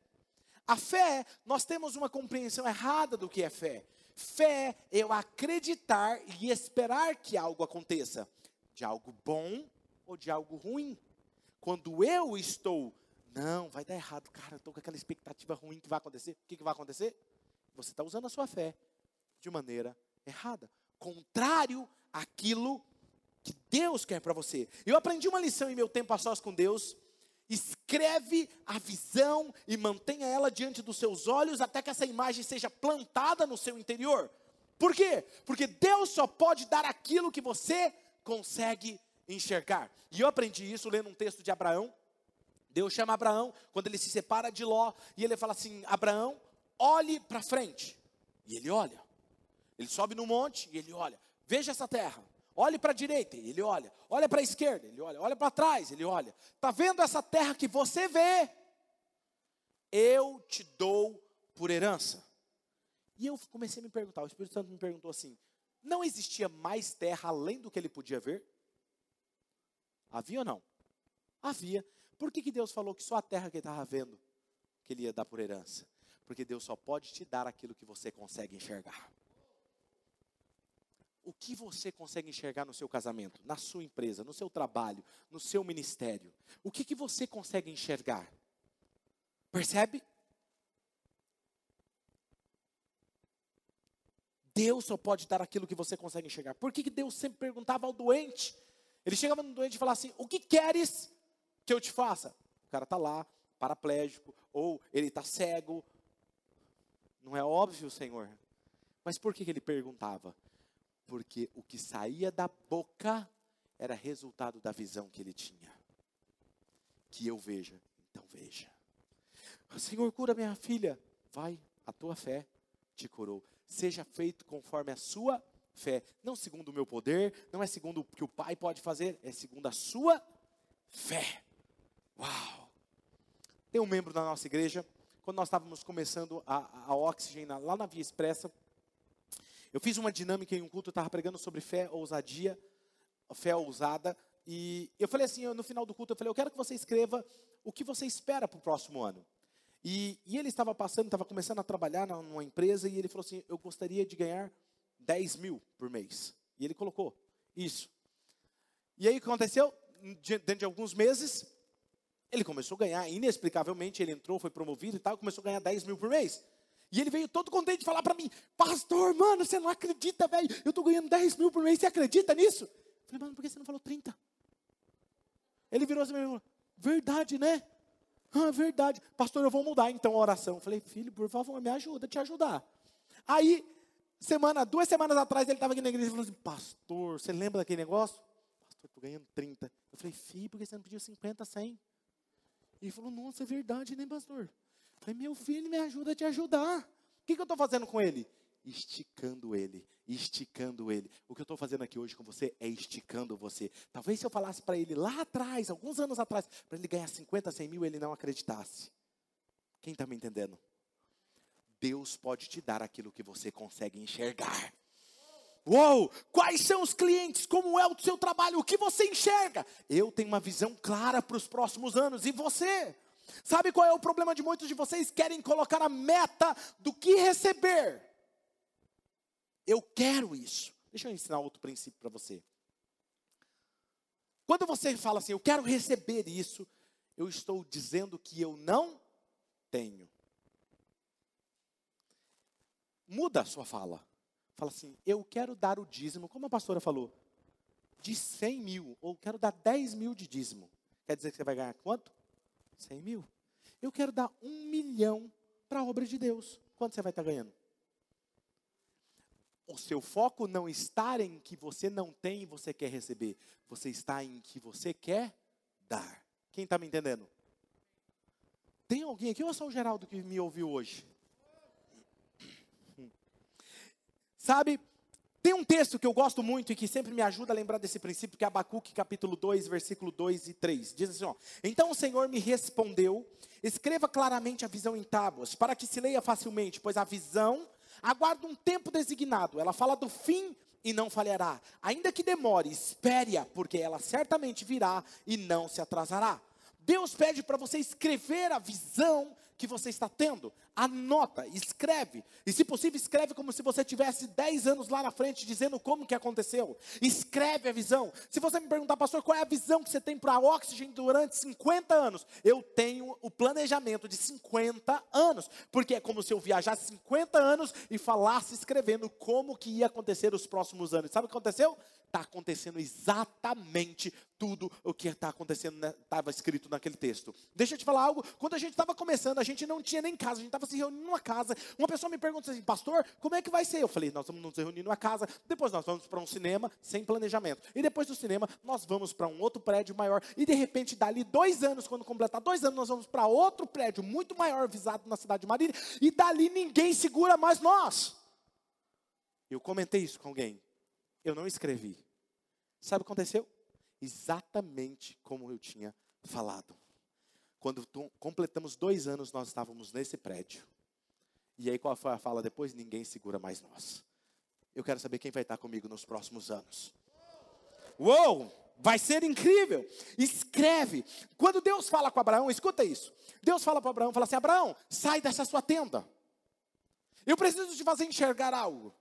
A fé, nós temos uma compreensão errada do que é fé. Fé é eu acreditar e esperar que algo aconteça, de algo bom ou de algo ruim. Quando eu estou, não, vai dar errado, cara, eu estou com aquela expectativa ruim que vai acontecer, o que, que vai acontecer? Você está usando a sua fé de maneira errada, contrário àquilo que Deus quer para você. Eu aprendi uma lição em meu tempo a sós com Deus, escreve a visão e mantenha ela diante dos seus olhos até que essa imagem seja plantada no seu interior. Por quê? Porque Deus só pode dar aquilo que você consegue enxergar. E eu aprendi isso lendo um texto de Abraão. Deus chama Abraão quando ele se separa de Ló e ele fala assim: Abraão, olhe para frente. E ele olha. Ele sobe no monte e ele olha. Veja essa terra. Olhe para a direita, ele olha. Olha para a esquerda, ele olha. Olha para trás, ele olha. Está vendo essa terra que você vê? Eu te dou por herança. E eu comecei a me perguntar, o Espírito Santo me perguntou assim: não existia mais terra além do que ele podia ver? Havia ou não? Havia. Por que, que Deus falou que só a terra que ele estava vendo que ele ia dar por herança? Porque Deus só pode te dar aquilo que você consegue enxergar o que você consegue enxergar no seu casamento, na sua empresa, no seu trabalho, no seu ministério? O que, que você consegue enxergar? Percebe? Deus só pode dar aquilo que você consegue enxergar. Por que, que Deus sempre perguntava ao doente? Ele chegava no doente e falava assim: O que queres que eu te faça? O cara está lá, paraplégico, ou ele está cego. Não é óbvio, Senhor. Mas por que, que ele perguntava? Porque o que saía da boca era resultado da visão que ele tinha. Que eu veja, então veja. Senhor, cura minha filha. Vai, a tua fé te curou. Seja feito conforme a sua fé. Não segundo o meu poder, não é segundo o que o pai pode fazer, é segundo a sua fé. Uau! Tem um membro da nossa igreja, quando nós estávamos começando a, a lá na Via Expressa, eu fiz uma dinâmica em um culto, eu estava pregando sobre fé, ousadia, fé ousada. E eu falei assim, no final do culto, eu falei, eu quero que você escreva o que você espera para o próximo ano. E, e, ele estava passando, estava começando a trabalhar numa empresa, e ele falou assim, eu gostaria de ganhar 10 mil por mês. E ele colocou isso. E aí o que aconteceu? Dentro de alguns meses, ele começou a ganhar, inexplicavelmente, ele entrou, foi promovido e tal, começou a ganhar 10 mil por mês. E ele veio todo contente falar para mim, pastor, mano, você não acredita, velho, eu estou ganhando 10 mil por mês, você acredita nisso? Eu falei, mano, por que você não falou 30? Ele virou assim falou, verdade, né? Ah, verdade. Pastor, eu vou mudar então a oração. Eu falei, filho, por favor, me ajuda te ajudar. Aí, semana, duas semanas atrás, ele estava aqui na igreja falou assim: Pastor, você lembra daquele negócio? Pastor, estou ganhando 30. Eu falei: Filho, por que você não pediu 50, 100? E ele falou: Nossa, é verdade, né, pastor? Falei: Meu filho, me ajuda a te ajudar. O que, que eu estou fazendo com ele? esticando ele, esticando ele. O que eu estou fazendo aqui hoje com você é esticando você. Talvez se eu falasse para ele lá atrás, alguns anos atrás, para ele ganhar 50, 100 mil, ele não acreditasse. Quem está me entendendo? Deus pode te dar aquilo que você consegue enxergar. Uou! Quais são os clientes? Como é o seu trabalho? O que você enxerga? Eu tenho uma visão clara para os próximos anos. E você? Sabe qual é o problema de muitos de vocês? Querem colocar a meta do que receber. Eu quero isso. Deixa eu ensinar outro princípio para você. Quando você fala assim, eu quero receber isso, eu estou dizendo que eu não tenho. Muda a sua fala. Fala assim, eu quero dar o dízimo, como a pastora falou, de 100 mil, ou quero dar 10 mil de dízimo. Quer dizer que você vai ganhar quanto? 100 mil. Eu quero dar um milhão para a obra de Deus. Quanto você vai estar ganhando? O seu foco não está em que você não tem e você quer receber. Você está em que você quer dar. Quem está me entendendo? Tem alguém aqui ou é só o Geraldo que me ouviu hoje? Sabe, tem um texto que eu gosto muito e que sempre me ajuda a lembrar desse princípio, que é Abacuque capítulo 2, versículo 2 e 3. Diz assim, ó, Então o Senhor me respondeu, escreva claramente a visão em tábuas, para que se leia facilmente, pois a visão aguarda um tempo designado. Ela fala do fim e não falhará. Ainda que demore, espere-a, porque ela certamente virá e não se atrasará. Deus pede para você escrever a visão que você está tendo. Anota, escreve. E se possível, escreve como se você tivesse 10 anos lá na frente dizendo como que aconteceu. Escreve a visão. Se você me perguntar, pastor, qual é a visão que você tem para oxigênio durante 50 anos? Eu tenho o planejamento de 50 anos. Porque é como se eu viajasse 50 anos e falasse escrevendo como que ia acontecer os próximos anos. Sabe o que aconteceu? Está acontecendo exatamente tudo o que está acontecendo, estava né, escrito naquele texto. Deixa eu te falar algo. Quando a gente estava começando, a gente não tinha nem casa, a gente estava se reunindo numa casa. Uma pessoa me perguntou assim, pastor, como é que vai ser? Eu falei, nós vamos nos reunir numa casa, depois nós vamos para um cinema sem planejamento. E depois do cinema, nós vamos para um outro prédio maior. E de repente, dali dois anos, quando completar dois anos, nós vamos para outro prédio muito maior, visado na cidade de Marília. E dali ninguém segura mais nós. Eu comentei isso com alguém. Eu não escrevi. Sabe o que aconteceu? Exatamente como eu tinha falado. Quando completamos dois anos, nós estávamos nesse prédio. E aí, qual foi a fala depois? Ninguém segura mais nós. Eu quero saber quem vai estar comigo nos próximos anos. Uou! Vai ser incrível. Escreve. Quando Deus fala com Abraão, escuta isso. Deus fala para Abraão, fala assim: Abraão, sai dessa sua tenda. Eu preciso te fazer enxergar algo.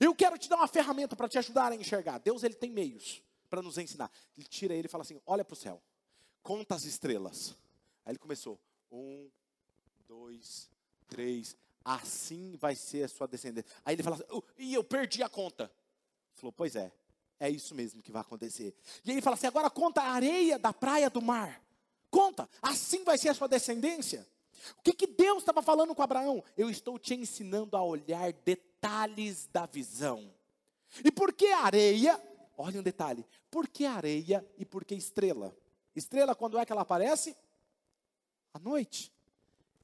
Eu quero te dar uma ferramenta para te ajudar a enxergar. Deus ele tem meios para nos ensinar. Ele tira ele e fala assim: olha para o céu, conta as estrelas. Aí ele começou: um, dois, três, assim vai ser a sua descendência. Aí ele fala assim: oh, e eu perdi a conta. Ele falou: pois é, é isso mesmo que vai acontecer. E ele fala assim: agora conta a areia da praia do mar. Conta, assim vai ser a sua descendência. O que, que Deus estava falando com Abraão? Eu estou te ensinando a olhar detalhes da visão. E por que areia? Olha um detalhe. Por que areia e por que estrela? Estrela, quando é que ela aparece? Noite.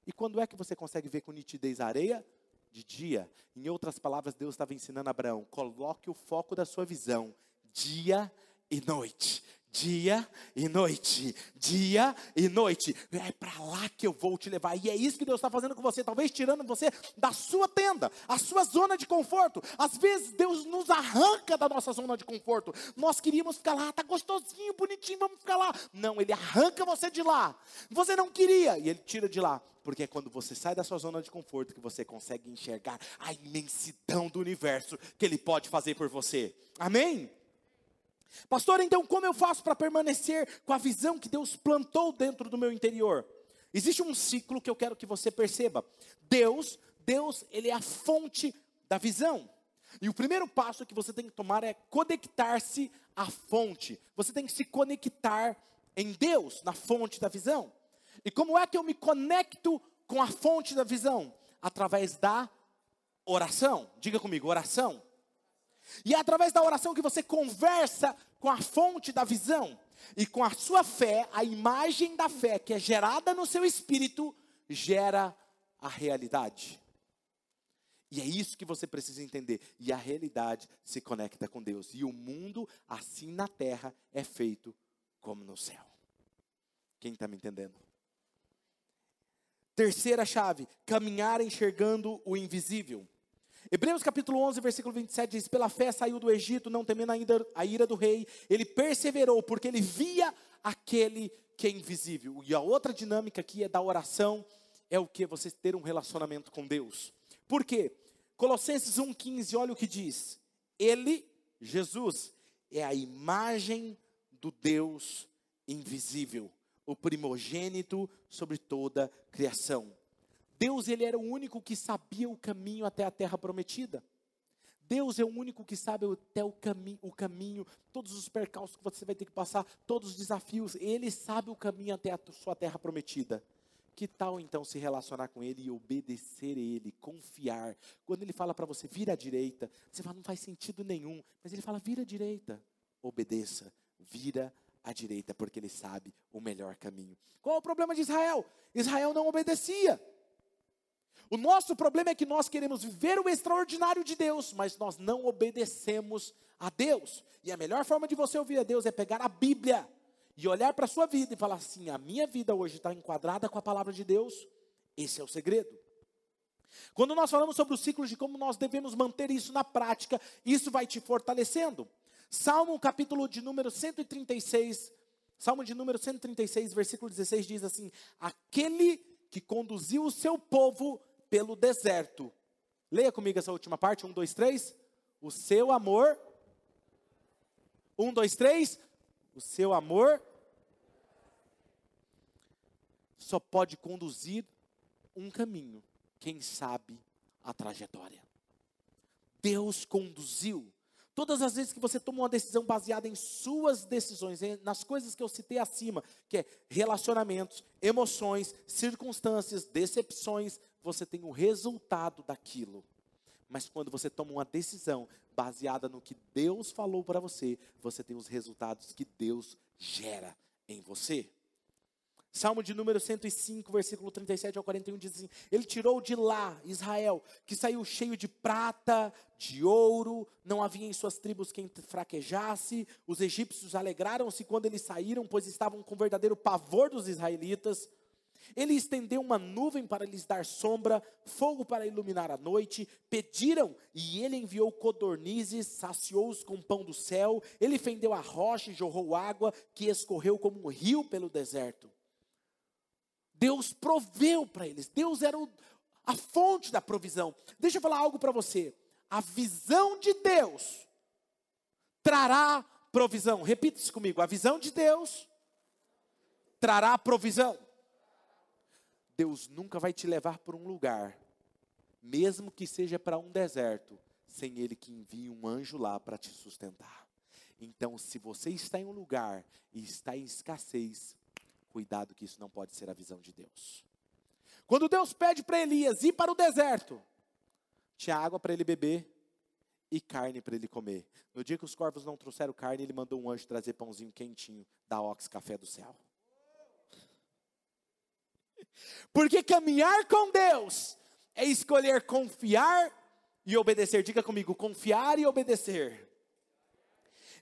E quando é que você consegue ver com nitidez a areia? De dia. Em outras palavras, Deus estava ensinando a Abraão: coloque o foco da sua visão, dia e noite dia e noite, dia e noite. É para lá que eu vou te levar. E é isso que Deus está fazendo com você, talvez tirando você da sua tenda, a sua zona de conforto. Às vezes Deus nos arranca da nossa zona de conforto. Nós queríamos ficar lá, tá gostosinho, bonitinho, vamos ficar lá. Não, ele arranca você de lá. Você não queria e ele tira de lá. Porque é quando você sai da sua zona de conforto que você consegue enxergar a imensidão do universo que ele pode fazer por você. Amém? Pastor, então como eu faço para permanecer com a visão que Deus plantou dentro do meu interior? Existe um ciclo que eu quero que você perceba. Deus, Deus, ele é a fonte da visão. E o primeiro passo que você tem que tomar é conectar-se à fonte. Você tem que se conectar em Deus, na fonte da visão. E como é que eu me conecto com a fonte da visão? Através da oração. Diga comigo, oração. E é através da oração que você conversa com a fonte da visão. E com a sua fé, a imagem da fé que é gerada no seu espírito, gera a realidade. E é isso que você precisa entender. E a realidade se conecta com Deus. E o mundo, assim na terra, é feito como no céu. Quem está me entendendo? Terceira chave: caminhar enxergando o invisível. Hebreus capítulo 11, versículo 27 diz: Pela fé saiu do Egito, não temendo ainda a ira do rei, ele perseverou, porque ele via aquele que é invisível. E a outra dinâmica aqui é da oração, é o que? Você ter um relacionamento com Deus. Por quê? Colossenses 1,15, olha o que diz. Ele, Jesus, é a imagem do Deus invisível, o primogênito sobre toda a criação. Deus, ele era o único que sabia o caminho até a terra prometida. Deus é o único que sabe até o, cami o caminho, todos os percalços que você vai ter que passar, todos os desafios. Ele sabe o caminho até a sua terra prometida. Que tal então se relacionar com Ele e obedecer a Ele, confiar? Quando Ele fala para você, vira à direita, você fala, não faz sentido nenhum. Mas Ele fala, vira à direita, obedeça, vira à direita, porque Ele sabe o melhor caminho. Qual é o problema de Israel? Israel não obedecia. O nosso problema é que nós queremos viver o extraordinário de Deus, mas nós não obedecemos a Deus. E a melhor forma de você ouvir a Deus é pegar a Bíblia e olhar para a sua vida e falar assim: a minha vida hoje está enquadrada com a palavra de Deus, esse é o segredo. Quando nós falamos sobre os ciclos de como nós devemos manter isso na prática, isso vai te fortalecendo. Salmo capítulo de número 136, Salmo de número 136, versículo 16 diz assim: Aquele que conduziu o seu povo pelo deserto. Leia comigo essa última parte, um, dois, três. O seu amor. Um, dois, três o seu amor só pode conduzir um caminho, quem sabe a trajetória. Deus conduziu. Todas as vezes que você toma uma decisão baseada em suas decisões, nas coisas que eu citei acima, que é relacionamentos, emoções, circunstâncias, decepções, você tem o resultado daquilo. Mas quando você toma uma decisão baseada no que Deus falou para você, você tem os resultados que Deus gera em você. Salmo de número 105, versículo 37 ao 41 diz assim: Ele tirou de lá Israel, que saiu cheio de prata, de ouro, não havia em suas tribos quem fraquejasse. Os egípcios alegraram-se quando eles saíram, pois estavam com verdadeiro pavor dos israelitas. Ele estendeu uma nuvem para lhes dar sombra, fogo para iluminar a noite. Pediram e ele enviou codornizes, saciou-os com pão do céu. Ele fendeu a rocha e jorrou água que escorreu como um rio pelo deserto. Deus proveu para eles. Deus era o, a fonte da provisão. Deixa eu falar algo para você. A visão de Deus trará provisão. Repita isso comigo. A visão de Deus trará provisão. Deus nunca vai te levar para um lugar, mesmo que seja para um deserto, sem Ele que envie um anjo lá para te sustentar. Então, se você está em um lugar e está em escassez, cuidado que isso não pode ser a visão de Deus. Quando Deus pede para Elias ir para o deserto, tinha água para ele beber e carne para ele comer. No dia que os corvos não trouxeram carne, ele mandou um anjo trazer pãozinho quentinho da Ox Café do Céu. Porque caminhar com Deus é escolher confiar e obedecer. Diga comigo, confiar e obedecer.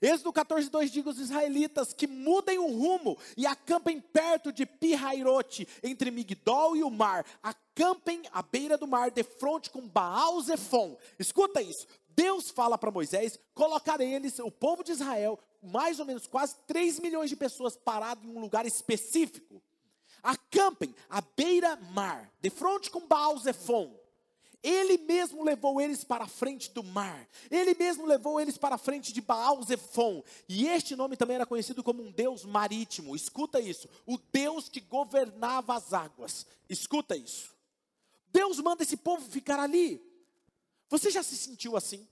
Êxodo 14, 2 diga os israelitas que mudem o rumo e acampem perto de Pihairote, entre Migdol e o mar. Acampem à beira do mar, de frente com Baal Zephon. Escuta isso. Deus fala para Moisés colocar eles, o povo de Israel, mais ou menos quase 3 milhões de pessoas parados em um lugar específico acampem à beira-mar, de frente com Baal Zephon. Ele mesmo levou eles para a frente do mar. Ele mesmo levou eles para a frente de Baal Zephon. E este nome também era conhecido como um deus marítimo. Escuta isso. O deus que governava as águas. Escuta isso. Deus manda esse povo ficar ali. Você já se sentiu assim?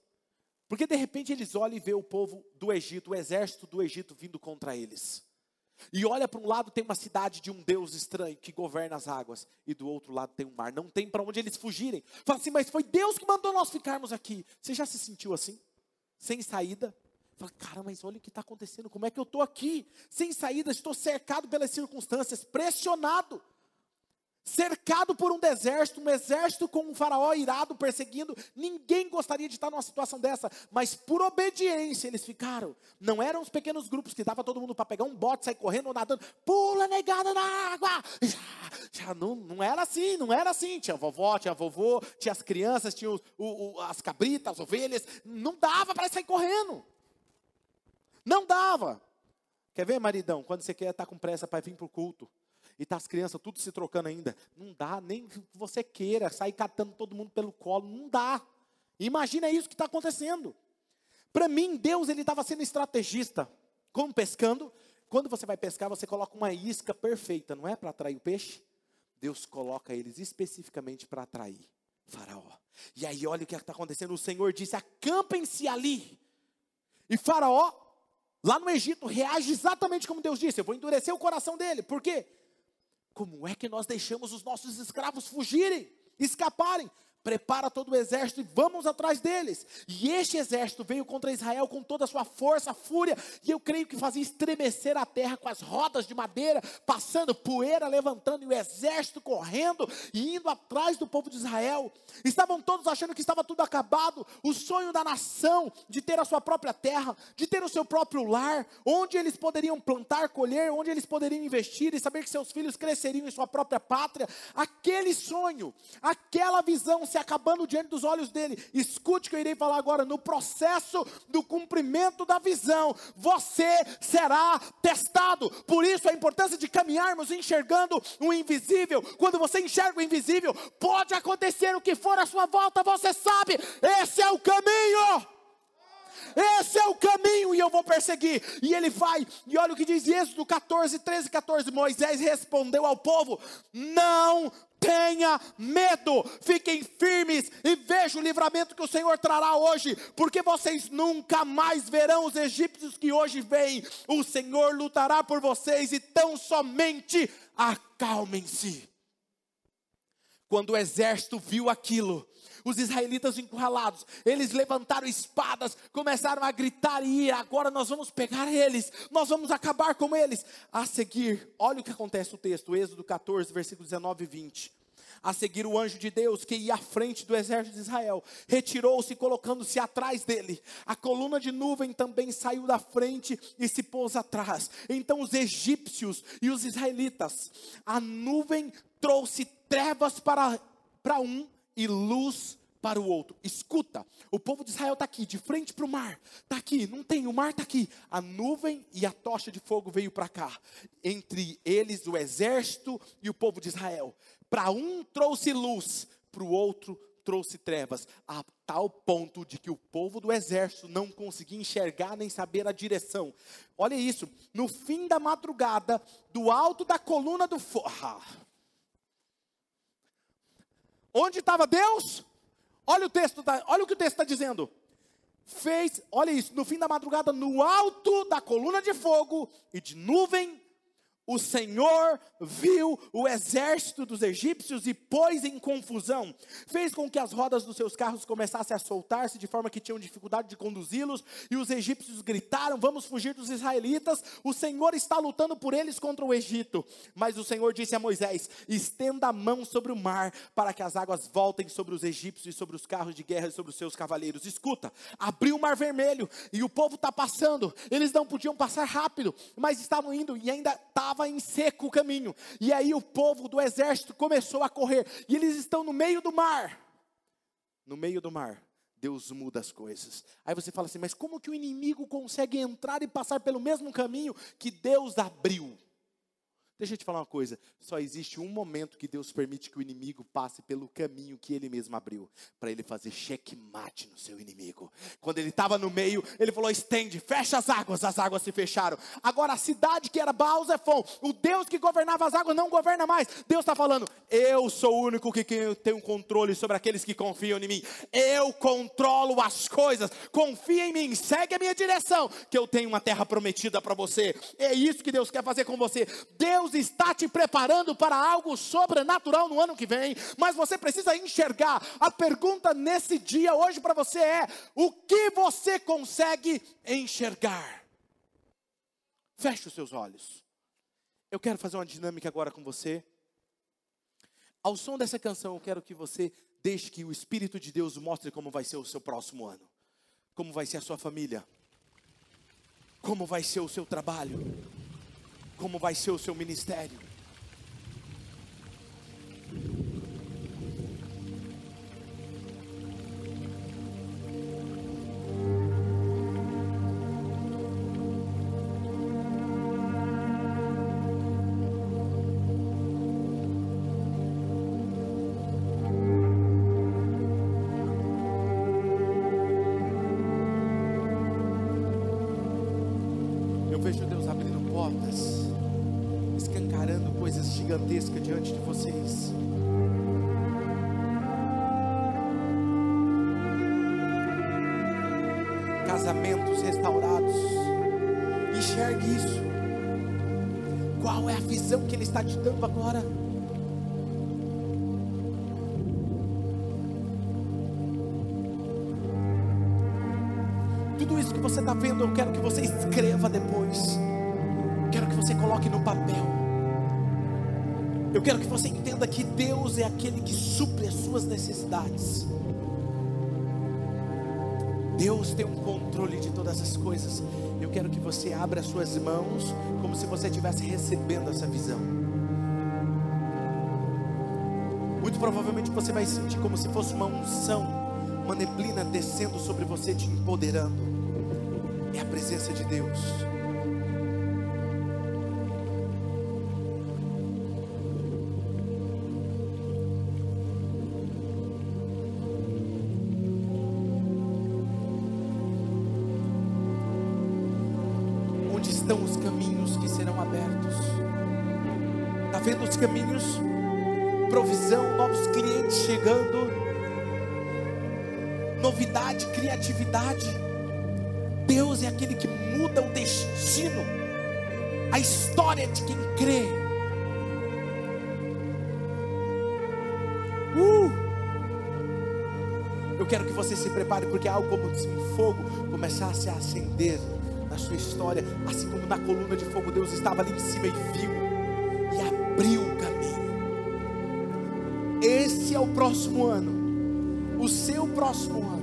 Porque de repente eles olham e vê o povo do Egito, o exército do Egito vindo contra eles. E olha para um lado tem uma cidade de um Deus estranho que governa as águas, e do outro lado tem um mar. Não tem para onde eles fugirem. Fala assim, mas foi Deus que mandou nós ficarmos aqui. Você já se sentiu assim? Sem saída? Fala, cara, mas olha o que está acontecendo. Como é que eu estou aqui? Sem saída, estou cercado pelas circunstâncias, pressionado cercado por um exército, um exército com um faraó irado perseguindo. Ninguém gostaria de estar numa situação dessa, mas por obediência eles ficaram. Não eram os pequenos grupos que dava todo mundo para pegar um bote, sair correndo ou nadando, pula negada na água. Já, já não, não era assim, não era assim. Tinha vovó, tinha vovô, tinha as crianças, tinha o, o, as cabritas, as ovelhas. Não dava para sair correndo. Não dava. Quer ver, maridão, quando você quer estar com pressa para vir para o culto? E tá as crianças tudo se trocando ainda. Não dá, nem que você queira sair catando todo mundo pelo colo, não dá. Imagina isso que está acontecendo. Para mim, Deus ele estava sendo estrategista, como pescando. Quando você vai pescar, você coloca uma isca perfeita, não é para atrair o peixe? Deus coloca eles especificamente para atrair Faraó. E aí, olha o que está acontecendo. O Senhor disse: acampem-se ali. E Faraó, lá no Egito, reage exatamente como Deus disse: eu vou endurecer o coração dele. Por quê? Como é que nós deixamos os nossos escravos fugirem, escaparem? Prepara todo o exército e vamos atrás deles. E este exército veio contra Israel com toda a sua força, fúria, e eu creio que fazia estremecer a terra com as rodas de madeira, passando poeira, levantando, e o exército correndo e indo atrás do povo de Israel. Estavam todos achando que estava tudo acabado, o sonho da nação de ter a sua própria terra, de ter o seu próprio lar, onde eles poderiam plantar, colher, onde eles poderiam investir e saber que seus filhos cresceriam em sua própria pátria. Aquele sonho, aquela visão se acabando diante dos olhos dele. Escute o que eu irei falar agora. No processo do cumprimento da visão, você será testado. Por isso a importância de caminharmos enxergando o invisível. Quando você enxerga o invisível, pode acontecer o que for à sua volta, você sabe, esse é o caminho. Esse é o caminho e eu vou perseguir. E ele vai, e olha o que diz Êxodo 14, 13, 14. Moisés respondeu ao povo: Não tenha medo, fiquem firmes e vejam o livramento que o Senhor trará hoje, porque vocês nunca mais verão os egípcios que hoje vêm. O Senhor lutará por vocês e tão somente acalmem-se. Quando o exército viu aquilo, os israelitas encurralados, eles levantaram espadas, começaram a gritar e ir, agora nós vamos pegar eles, nós vamos acabar com eles. A seguir, olha o que acontece no texto, Êxodo 14, versículos 19 e 20. A seguir, o anjo de Deus, que ia à frente do exército de Israel, retirou-se, colocando-se atrás dele. A coluna de nuvem também saiu da frente e se pôs atrás. Então, os egípcios e os israelitas, a nuvem trouxe trevas para, para um e luz para o outro. Escuta, o povo de Israel está aqui, de frente para o mar. Está aqui, não tem, o mar está aqui. A nuvem e a tocha de fogo veio para cá. Entre eles o exército e o povo de Israel. Para um trouxe luz, para o outro trouxe trevas, a tal ponto de que o povo do exército não conseguia enxergar nem saber a direção. Olha isso, no fim da madrugada, do alto da coluna do fogo. Onde estava Deus? Olha o texto, olha o que o texto está dizendo. Fez, olha isso, no fim da madrugada, no alto da coluna de fogo e de nuvem o Senhor viu o exército dos egípcios e pôs em confusão. Fez com que as rodas dos seus carros começassem a soltar-se de forma que tinham dificuldade de conduzi-los. E os egípcios gritaram: Vamos fugir dos israelitas. O Senhor está lutando por eles contra o Egito. Mas o Senhor disse a Moisés: Estenda a mão sobre o mar, para que as águas voltem sobre os egípcios e sobre os carros de guerra e sobre os seus cavaleiros. Escuta, abriu o mar vermelho e o povo está passando. Eles não podiam passar rápido, mas estavam indo e ainda estava estava em seco o caminho. E aí o povo do exército começou a correr. E eles estão no meio do mar. No meio do mar. Deus muda as coisas. Aí você fala assim, mas como que o inimigo consegue entrar e passar pelo mesmo caminho que Deus abriu? Deixa eu te falar uma coisa: só existe um momento que Deus permite que o inimigo passe pelo caminho que ele mesmo abriu, para ele fazer checkmate no seu inimigo. Quando ele estava no meio, ele falou: estende, fecha as águas, as águas se fecharam. Agora a cidade que era Baal Zephon, o Deus que governava as águas não governa mais. Deus está falando: eu sou o único que tem um controle sobre aqueles que confiam em mim. Eu controlo as coisas. Confia em mim, segue a minha direção, que eu tenho uma terra prometida para você. É isso que Deus quer fazer com você. Deus Deus está te preparando para algo sobrenatural no ano que vem, mas você precisa enxergar. A pergunta nesse dia, hoje, para você é: o que você consegue enxergar? Feche os seus olhos. Eu quero fazer uma dinâmica agora com você. Ao som dessa canção, eu quero que você deixe que o Espírito de Deus mostre como vai ser o seu próximo ano, como vai ser a sua família, como vai ser o seu trabalho como vai ser o seu ministério. Isso que você está vendo, eu quero que você escreva depois quero que você coloque no papel. Eu quero que você entenda que Deus é aquele que supre as suas necessidades. Deus tem um controle de todas as coisas. Eu quero que você abra as suas mãos como se você estivesse recebendo essa visão. Muito provavelmente você vai sentir como se fosse uma unção, uma neblina descendo sobre você, te empoderando. Presença de Deus. estão os caminhos que serão abertos? Está vendo os caminhos? Provisão, novos clientes chegando, novidade, criatividade. Deus é aquele que muda o destino, a história de quem crê. Uh! Eu quero que você se prepare, porque algo como se um fogo começasse a acender na sua história, assim como na coluna de fogo, Deus estava ali em cima e viu e abriu o caminho. Esse é o próximo ano, o seu próximo ano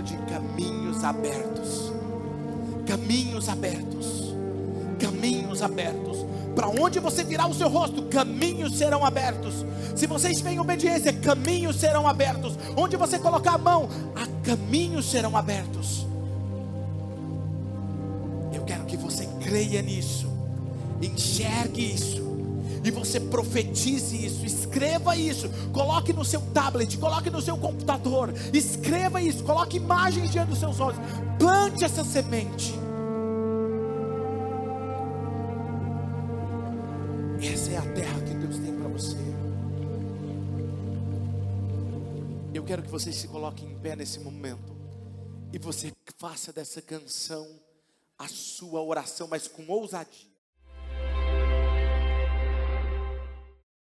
o ano de caminhos abertos. Caminhos abertos, caminhos abertos. Para onde você virar o seu rosto, caminhos serão abertos. Se você estiver em obediência, caminhos serão abertos. Onde você colocar a mão, a caminhos serão abertos. creia nisso, enxergue isso, e você profetize isso, escreva isso, coloque no seu tablet, coloque no seu computador, escreva isso, coloque imagens diante dos seus olhos, plante essa semente. Essa é a terra que Deus tem para você. Eu quero que você se coloque em pé nesse momento e você faça dessa canção a sua oração, mas com ousadia.